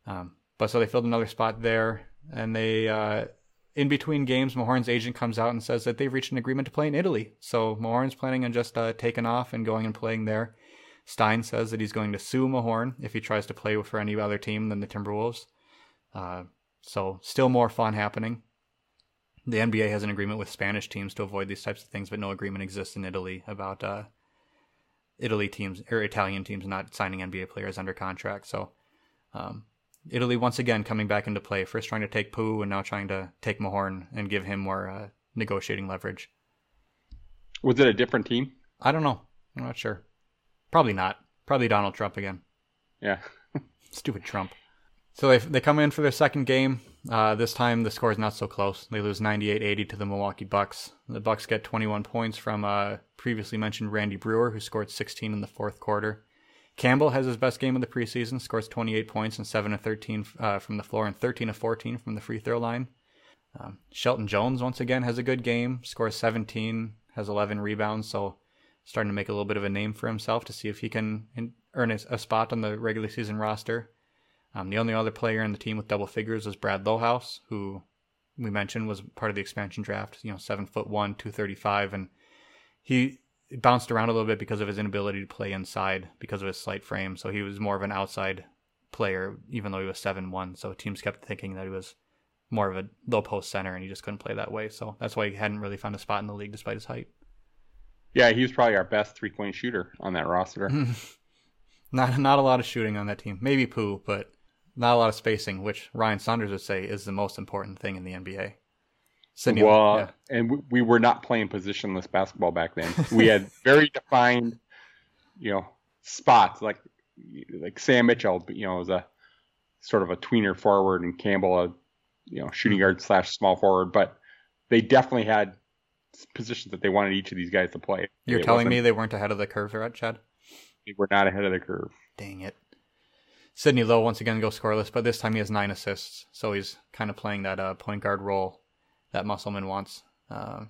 Um, but so they filled another spot there, and they uh, in between games, Mahorn's agent comes out and says that they've reached an agreement to play in Italy. So Mahorn's planning on just uh, taking off and going and playing there. Stein says that he's going to sue Mahorn if he tries to play for any other team than the Timberwolves. Uh, so still more fun happening the NBA has an agreement with Spanish teams to avoid these types of things, but no agreement exists in Italy about uh, Italy teams or Italian teams not signing NBA players under contract. So um, Italy once again coming back into play. First trying to take Pooh and now trying to take Mahorn and give him more uh, negotiating leverage. Was it a different team? I don't know. I'm not sure. Probably not. Probably Donald Trump again. Yeah. Stupid Trump. So they they come in for their second game. Uh, this time the score is not so close. They lose 98-80 to the Milwaukee Bucks. The Bucks get 21 points from uh, previously mentioned Randy Breuer, who scored 16 in the fourth quarter. Campbell has his best game of the preseason, scores 28 points and 7 of 13 uh, from the floor and 13 of 14 from the free throw line. Um, Shelton Jones once again has a good game, scores 17, has 11 rebounds, so starting to make a little bit of a name for himself to see if he can earn a, spot on the regular season roster. Um, the only other player in the team with double figures was Brad Lohaus, who we mentioned was part of the expansion draft. You know, seven foot one, two thirty five, and he bounced around a little bit because of his inability to play inside because of his slight frame. So he was more of an outside player, even though he was seven one. So teams kept thinking that he was more of a low post center, and he just couldn't play that way. So that's why he hadn't really found a spot in the league despite his height. Yeah, he was probably our best three point shooter on that roster. not not a lot of shooting on that team. Maybe Pooh, but not a lot of spacing, which Ryan Saunders would say is the most important thing in the NBA. Sidney, well, yeah. and we, we were not playing positionless basketball back then. We had very defined, you know, spots like like Sam Mitchell, you know, was a sort of a tweener forward, and Campbell, a you know shooting hmm. guard slash small forward. But they definitely had positions that they wanted each of these guys to play. You're it telling me they weren't ahead of the curve, right, Chad? They were not ahead of the curve. Dang it. Sidney Lowe once again goes scoreless, but this time he has nine assists, so he's kind of playing that uh, point guard role that Musselman wants. Uh,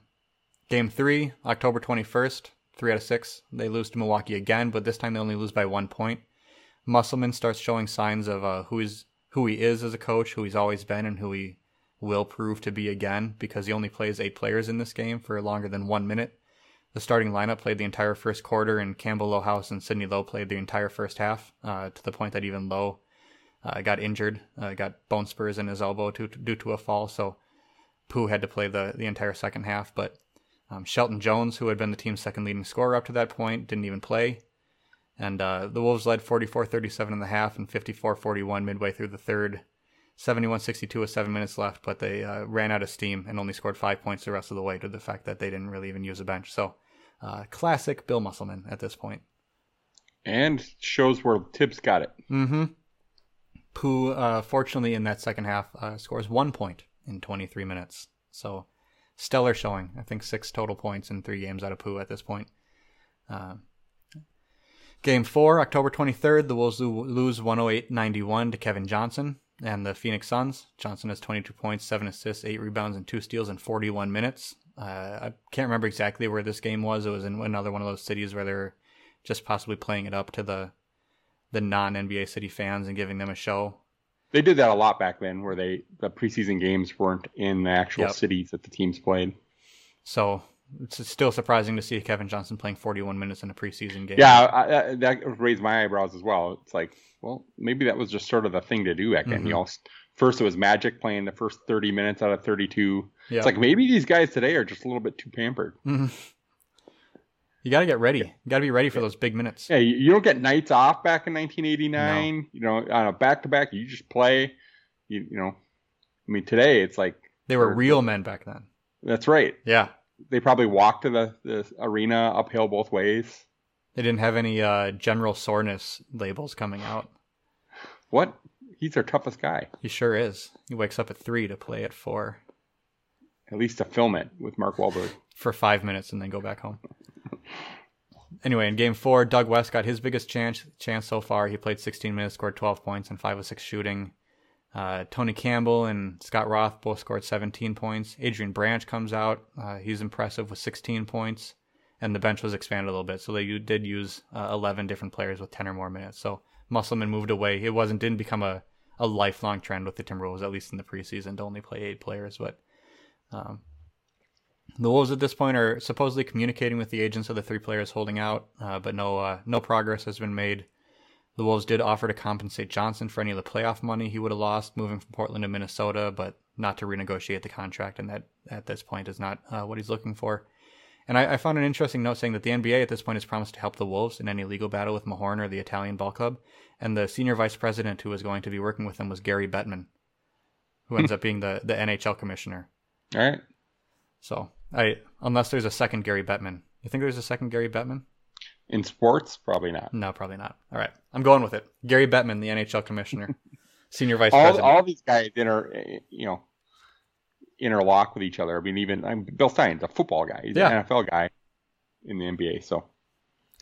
game three, October 21st, three out of six. They lose to Milwaukee again, but this time they only lose by one point. Musselman starts showing signs of uh, who is who he is as a coach, who he's always been, and who he will prove to be again because he only plays eight players in this game for longer than one minute. The starting lineup played the entire first quarter, and Campbell Lohaus and Sidney Lowe played the entire first half, uh, to the point that even Lowe uh, got injured, uh, got bone spurs in his elbow to, to, due to a fall. So Pooh had to play the, the entire second half. But um, Shelton Jones, who had been the team's second leading scorer up to that point, didn't even play. And uh, the Wolves led 44 37 in the half and 54 41 midway through the third. 71 62 with seven minutes left, but they uh, ran out of steam and only scored five points the rest of the way to the fact that they didn't really even use a bench. So Uh, classic Bill Musselman at this point. And shows where Thibs got it. Mm-hmm. Pooh, uh, fortunately, in that second half, uh, scores one point in 23 minutes. So stellar showing. I think six total points in three games out of Pooh at this point. Uh, game four, October 23rd, the Wolves lose 108 91 to Kevin Johnson and the Phoenix Suns. Johnson has 22 points, 7 assists, 8 rebounds, and 2 steals in 41 minutes. Uh, I can't remember exactly where this game was. It was in another one of those cities where they're just possibly playing it up to the the non NBA city fans and giving them a show. They did that a lot back then, where they the preseason games weren't in the actual yep. cities that the teams played. So it's still surprising to see Kevin Johnson playing 41 minutes in a preseason game. Yeah, I, that raised my eyebrows as well. It's like, well, maybe that was just sort of the thing to do back then. Mm-hmm. You know, first it was Magic playing the first 30 minutes out of 32. It's like maybe these guys today are just a little bit too pampered. Mm-hmm. You got to get ready. You got to be ready for those big minutes. Yeah, you don't get nights off back in 1989. No. You know, on a back to back, you just play. You, you know, I mean, today it's like they were real men back then. That's right. Yeah, they probably walked to the, the arena uphill both ways. They didn't have any uh, general soreness labels coming out. What? He's our toughest guy. He sure is. He wakes up at three to play at four. At least to film it with Mark Wahlberg. For five minutes and then go back home. anyway, in game four, Doug West got his biggest chance chance so far. He played 16 minutes, scored 12 points, and 5 of 6 shooting. Uh, Tony Campbell and Scott Roth both scored 17 points. Adrian Branch comes out. Uh, he's impressive with 16 points. And the bench was expanded a little bit. So they did use uh, 11 different players with 10 or more minutes. So Musselman moved away. It wasn't didn't become a, a lifelong trend with the Timberwolves, at least in the preseason, to only play eight players. But um, the Wolves at this point are supposedly communicating with the agents of the three players holding out, uh, but no uh, no progress has been made. The Wolves did offer to compensate Johnson for any of the playoff money he would have lost moving from Portland to Minnesota, but not to renegotiate the contract, and that at this point is not uh, what he's looking for. And I, I, found an interesting note saying that the NBA at this point has promised to help the Wolves in any legal battle with Mahorn or the Italian Ball Club, and the senior vice president who was going to be working with them was Gary Bettman, who ends up being the, the NHL commissioner. All right. So I unless there's a second Gary Bettman. You think there's a second Gary Bettman? In sports, probably not. No, probably not. All right, I'm going with it. Gary Bettman, the NHL commissioner, senior vice all, president. All these guys inter, you know, interlock with each other. I mean, even I'm Bill Stein's a football guy. He's yeah. an NFL guy in the NBA. So,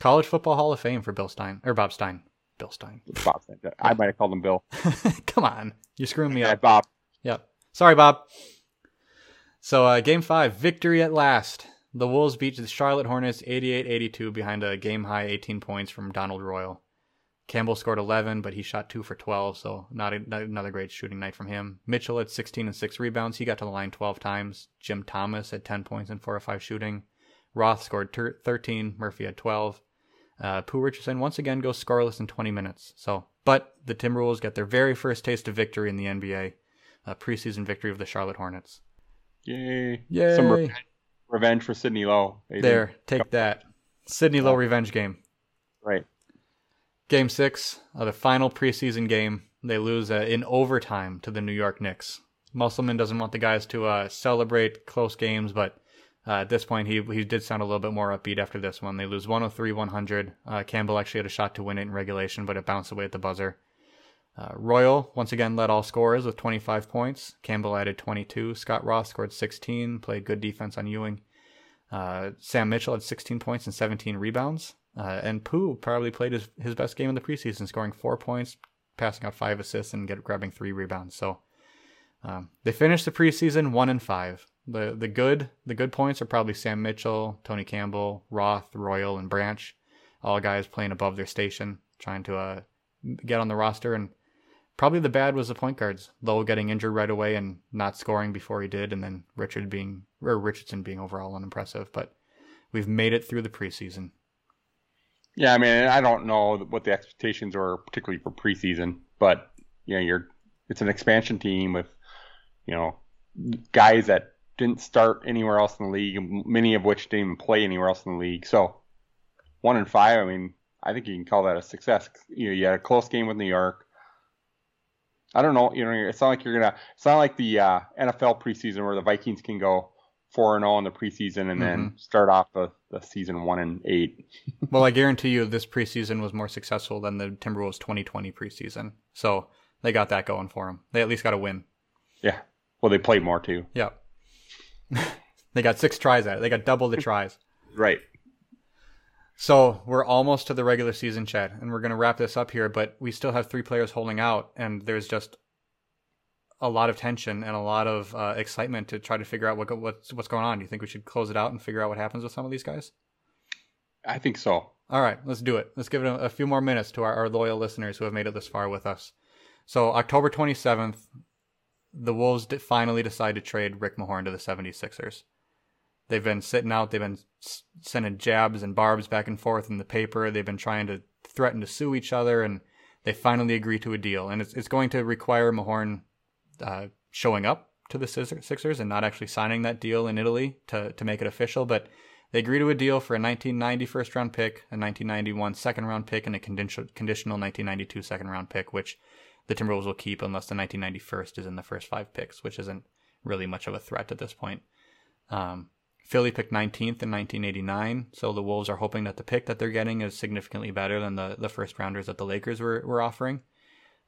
college football Hall of Fame for Bill Stein or Bob Stein. Bill Stein. Bob Stein. I might have called him Bill. Come on, you're screwing me yeah, up. Bob. Yep. Sorry, Bob. So, uh, game five, victory at last. The Wolves beat the Charlotte Hornets 88-82 behind a game high 18 points from Donald Royal. Campbell scored 11, but he shot 2 for 12, so not, a, not, another great shooting night from him. Mitchell had 16 and 6 rebounds. He got to the line 12 times. Jim Thomas had 10 points and 4 or 5 shooting. Roth scored ter- 13. Murphy had 12. Uh, Pooh Richardson once again goes scoreless in 20 minutes. So, but the Timberwolves get their very first taste of victory in the NBA, a preseason victory of the Charlotte Hornets. Yay! Yay! Some revenge for Sidney Lowe. there, take that. Sidney Lowe revenge game. Right. Game six, uh, the final preseason game. They lose uh, in overtime to the New York Knicks. Musselman doesn't want the guys to uh, celebrate close games, but uh, at this point, he he did sound a little bit more upbeat after this one. They lose 103 100. Uh, Campbell actually had a shot to win it in regulation, but it bounced away at the buzzer. Uh, Royal once again led all scorers with 25 points. Campbell added 22. Scott Roth scored 16, played good defense on Ewing. Uh, Sam Mitchell had 16 points and 17 rebounds. Uh, and Pooh probably played his, his best game in the preseason, scoring four points, passing out five assists, and get, grabbing three rebounds. So um, they finished the preseason one and five. The the good the good points are probably Sam Mitchell, Tony Campbell, Roth, Royal, and Branch, all guys playing above their station, trying to uh, get on the roster and Probably the bad was the point guards. Lowe getting injured right away and not scoring before he did, and then Richard being or Richardson being overall unimpressive. But we've made it through the preseason. Yeah, I mean, I don't know what the expectations are, particularly for preseason, but you know, you're it's an expansion team with you know guys that didn't start anywhere else in the league, many of which didn't even play anywhere else in the league. So one and five, I mean, I think you can call that a success. You know, you had a close game with New York. I don't know. You know, it's not like you're gonna. It's not like the uh, NFL preseason where the Vikings can go, four and zero oh in the preseason, and mm-hmm. then start off the, the season one and eight. well, I guarantee you, this preseason was more successful than the Timberwolves 2020 preseason. So they got that going for them. They at least got a win. Yeah. Well, they played more too. Yeah. they got six tries at it. They got double the tries. right. So we're almost to the regular season, Chad, and we're going to wrap this up here. But we still have three players holding out, and there's just a lot of tension and a lot of uh, excitement to try to figure out what what's what's going on. Do you think we should close it out and figure out what happens with some of these guys? I think so. All right, let's do it. Let's give it a, a few more minutes to our, our loyal listeners who have made it this far with us. So October 27th, the Wolves finally decide to trade Rick Mahorn to the 76ers. They've been sitting out, they've been sending jabs and barbs back and forth in the paper. They've been trying to threaten to sue each other, and they finally agree to a deal. And it's, it's going to require Mahorn uh, showing up to the Sixers and not actually signing that deal in Italy to, to make it official. But they agree to a deal for a 1990 first round pick, a 1991 second round pick, and a conditional 1992 second round pick, which the Timberwolves will keep unless the 1990 first is in the first five picks, which isn't really much of a threat at this point. Um, Philly picked 19th in 1989, so the Wolves are hoping that the pick that they're getting is significantly better than the, the first rounders that the Lakers were, were offering.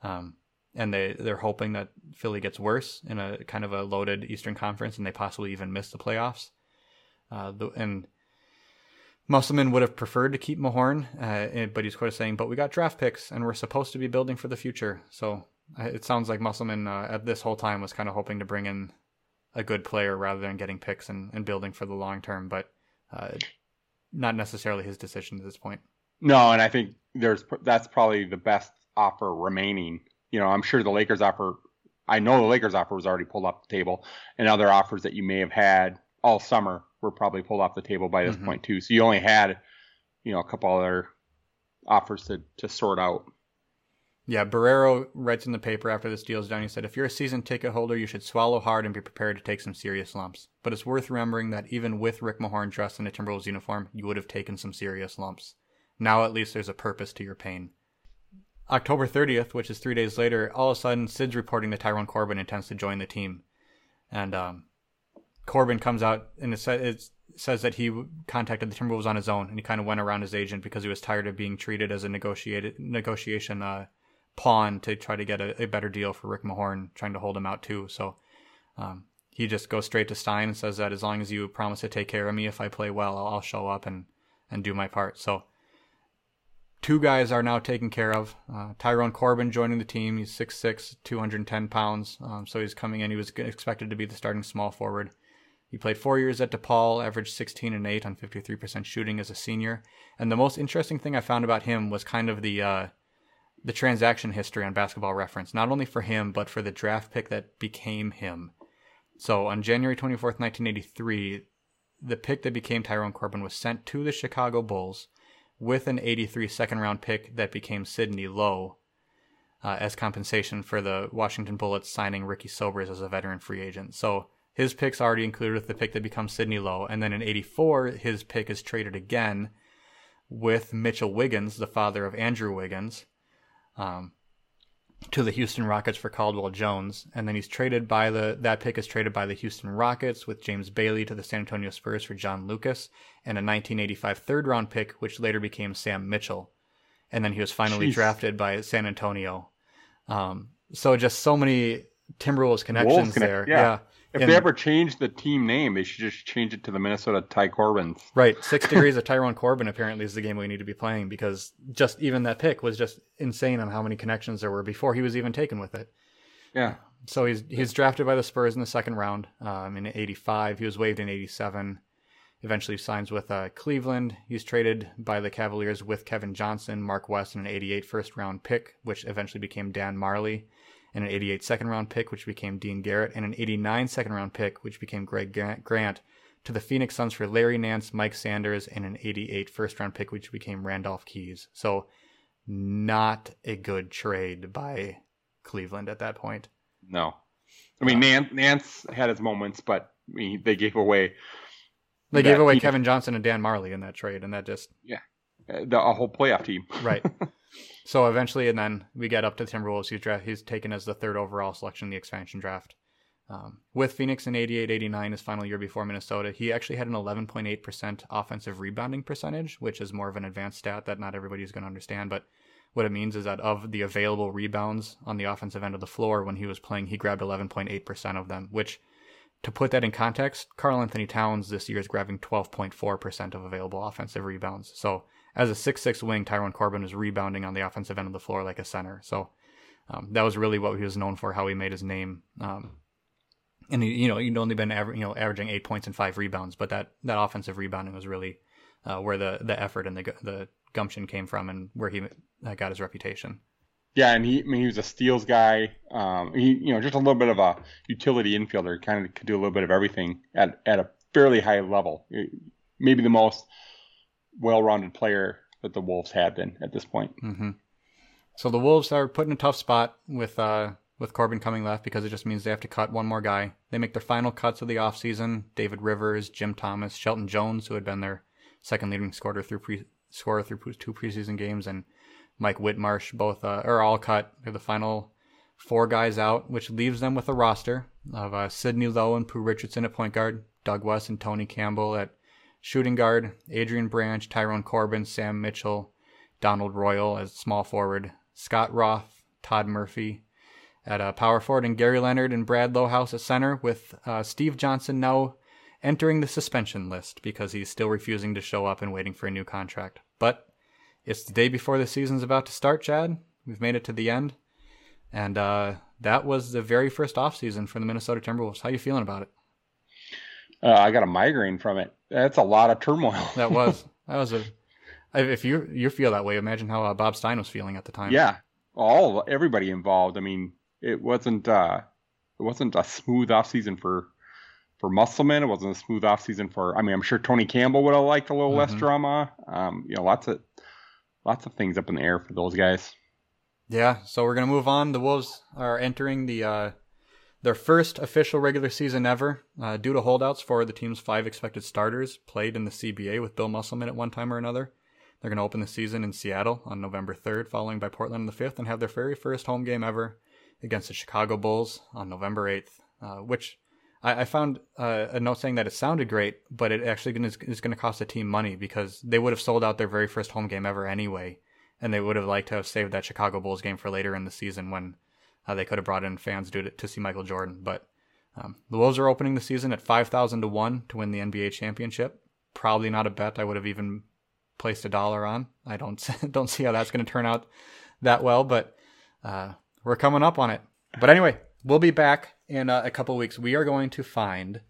Um, and they, they're hoping that Philly gets worse in a kind of a loaded Eastern Conference and they possibly even miss the playoffs. Uh, the, and Musselman would have preferred to keep Mahorn, uh, but he's quite saying, but we got draft picks and we're supposed to be building for the future. So uh, it sounds like Musselman uh, at this whole time was kind of hoping to bring in a good player rather than getting picks and, and building for the long term, but uh, not necessarily his decision at this point. No, and I think there's that's probably the best offer remaining. You know, I'm sure the Lakers offer. I know the Lakers offer was already pulled off the table, and other offers that you may have had all summer were probably pulled off the table by this mm-hmm. point too. So you only had, you know, a couple other offers to to sort out. Yeah, Barreiro writes in the paper after this deal's done. He said, "If you're a season ticket holder, you should swallow hard and be prepared to take some serious lumps. But it's worth remembering that even with Rick Mahorn dressed in a Timberwolves uniform, you would have taken some serious lumps. Now at least there's a purpose to your pain." October 30th, which is three days later, all of a sudden Sid's reporting that Tyrone Corbin intends to join the team, and um, Corbin comes out and it, it says that he contacted the Timberwolves on his own and he kind of went around his agent because he was tired of being treated as a negotiated negotiation uh, pawn to try to get a, a, better deal for Rick Mahorn, trying to hold him out too. So um, he just goes straight to Stein and says that as long as you promise to take care of me if I play well, I'll, I'll show up and and do my part. So two guys are now taken care of. Uh, Tyrone Corbin joining the team. He's 6'6", 210 pounds. Um, so he's coming in. He was expected to be the starting small forward. He played four years at DePaul, averaged 16 and 8 on 53% shooting as a senior. And the most interesting thing I found about him was kind of the uh, the transaction history on Basketball Reference, not only for him but for the draft pick that became him. So on January 24th, 1983, the pick that became Tyrone Corbin was sent to the Chicago Bulls with an 83 second round pick that became Sidney Lowe uh, as compensation for the Washington Bullets signing Ricky Sobers as a veteran free agent. So his pick's already included with the pick that becomes Sidney Lowe. And then in 84, his pick is traded again with Mitchell Wiggins, the father of Andrew Wiggins, um, to the Houston Rockets for Caldwell Jones. And then he's traded by the, that pick is traded by the Houston Rockets with James Bailey to the San Antonio Spurs for John Lucas and a 1985 third round pick, which later became Sam Mitchell. And then he was finally Jeez. drafted by San Antonio. Um, so just so many Timberwolves connections connect- there. Yeah. yeah. If they ever change the team name, they should just change it to the Minnesota Ty Corbins. Right. Six degrees of Tyrone Corbin apparently is the game we need to be playing because just even that pick was just insane on how many connections there were before he was even taken with it. Yeah. So he's he's drafted by the Spurs in the second round um, in '85. He was waived in '87. Eventually signs with uh, Cleveland. He's traded by the Cavaliers with Kevin Johnson, Mark West, and an '88 first round pick, which eventually became Dan Majerle and an 88 second round pick, which became Dean Garrett, and an 89 second round pick, which became Greg Grant, to the Phoenix Suns for Larry Nance, Mike Sanders, and an 88 first round pick, which became Randolph Keys. So, not a good trade by Cleveland at that point. No. I mean, uh, Nance, Nance had his moments, but I mean, they gave away. They gave away Kevin Johnson and Dan Majerle in that trade, and that just. Yeah. The, a whole playoff team. right. So eventually, and then we get up to Timberwolves. He's draft, he's taken as the third overall selection in the expansion draft. Um, with Phoenix in 88 89, his final year before Minnesota, he actually had an 11.8% offensive rebounding percentage, which is more of an advanced stat that not everybody's going to understand. But what it means is that of the available rebounds on the offensive end of the floor when he was playing, he grabbed 11.8% of them, which to put that in context, Karl-Anthony Towns this year is grabbing 12.4% of available offensive rebounds. So as a six-six wing, Tyrone Corbin is rebounding on the offensive end of the floor like a center. So um, that was really what he was known for, how he made his name. Um, and he, you know, he'd only been aver- you know averaging eight points and five rebounds, but that that offensive rebounding was really uh, where the the effort and the the gumption came from, and where he uh, got his reputation. Yeah, and he, I mean, he was a steals guy. Um, he, you know, just a little bit of a utility infielder. Kind of could do a little bit of everything at at a fairly high level. Maybe the most well-rounded player that the Wolves had been at this point. Mm-hmm. So the Wolves are put in a tough spot with uh, with Corbin coming left because it just means they have to cut one more guy. They make their final cuts of the offseason. David Rivers, Jim Thomas, Shelton Jones, who had been their second leading scorer through pre- scorer through two preseason games, and Mike Whitmarsh, both uh, are all cut. They're the final four guys out, which leaves them with a roster of uh, Sidney Lowe and Pooh Richardson at point guard, Doug West and Tony Campbell at shooting guard, Adrian Branch, Tyrone Corbin, Sam Mitchell, Donald Royal as small forward, Scott Roth, Todd Murphy at uh, power forward, and Gary Leonard and Brad Lohaus at center, with uh, Steve Johnson now entering the suspension list because he's still refusing to show up and waiting for a new contract. But it's the day before the season's about to start, Chad. We've made it to the end. And uh, that was the very first offseason for the Minnesota Timberwolves. How you feeling about it? Uh, I got a migraine from it. That's a lot of turmoil. that was that was a. If you you feel that way, imagine how uh, Bob Stein was feeling at the time. Yeah, all everybody involved. I mean, it wasn't uh, it wasn't a smooth off season for for Musselman. It wasn't a smooth off season for. I mean, I'm sure Tony Campbell would have liked a little mm-hmm. less drama. Um, you know, lots of lots of things up in the air for those guys. Yeah, so we're gonna move on. The Wolves are entering the uh, their first official regular season ever, uh, due to holdouts for the team's five expected starters played in the CBA with Bill Musselman at one time or another. They're going to open the season in Seattle on November 3rd, following by Portland on the 5th, and have their very first home game ever against the Chicago Bulls on November 8th, uh, which I, I found uh, a note saying that it sounded great, but it actually is, is going to cost the team money because they would have sold out their very first home game ever anyway, and they would have liked to have saved that Chicago Bulls game for later in the season when uh, they could have brought in fans to, to see Michael Jordan. But um, the Wolves are opening the season at five thousand to one to win the NBA championship. Probably not a bet I would have even placed a dollar on. I don't don't see how that's going to turn out that well, but uh, we're coming up on it. But anyway, we'll be back in uh, a couple weeks. We are going to find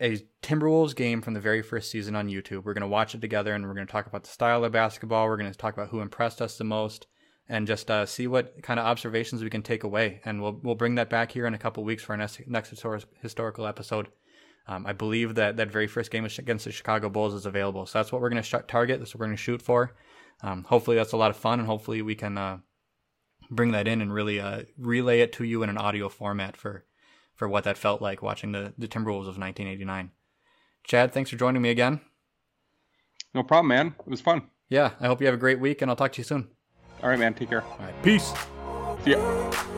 a Timberwolves game from the very first season on YouTube. We're going to watch it together and we're going to talk about the style of basketball. We're going to talk about who impressed us the most and just uh, see what kind of observations we can take away. And we'll we'll bring that back here in a couple weeks for our next, next historical episode. Um, I believe that that very first game against the Chicago Bulls is available. So that's what we're going to target. That's what we're going to shoot for. Um, hopefully that's a lot of fun, and hopefully we can uh, bring that in and really uh, relay it to you in an audio format for for what that felt like watching the, the Timberwolves of 1989. Chad, thanks for joining me again. No problem, man. It was fun. Yeah, I hope you have a great week, and I'll talk to you soon. All right, man. Take care. All right, peace. See ya.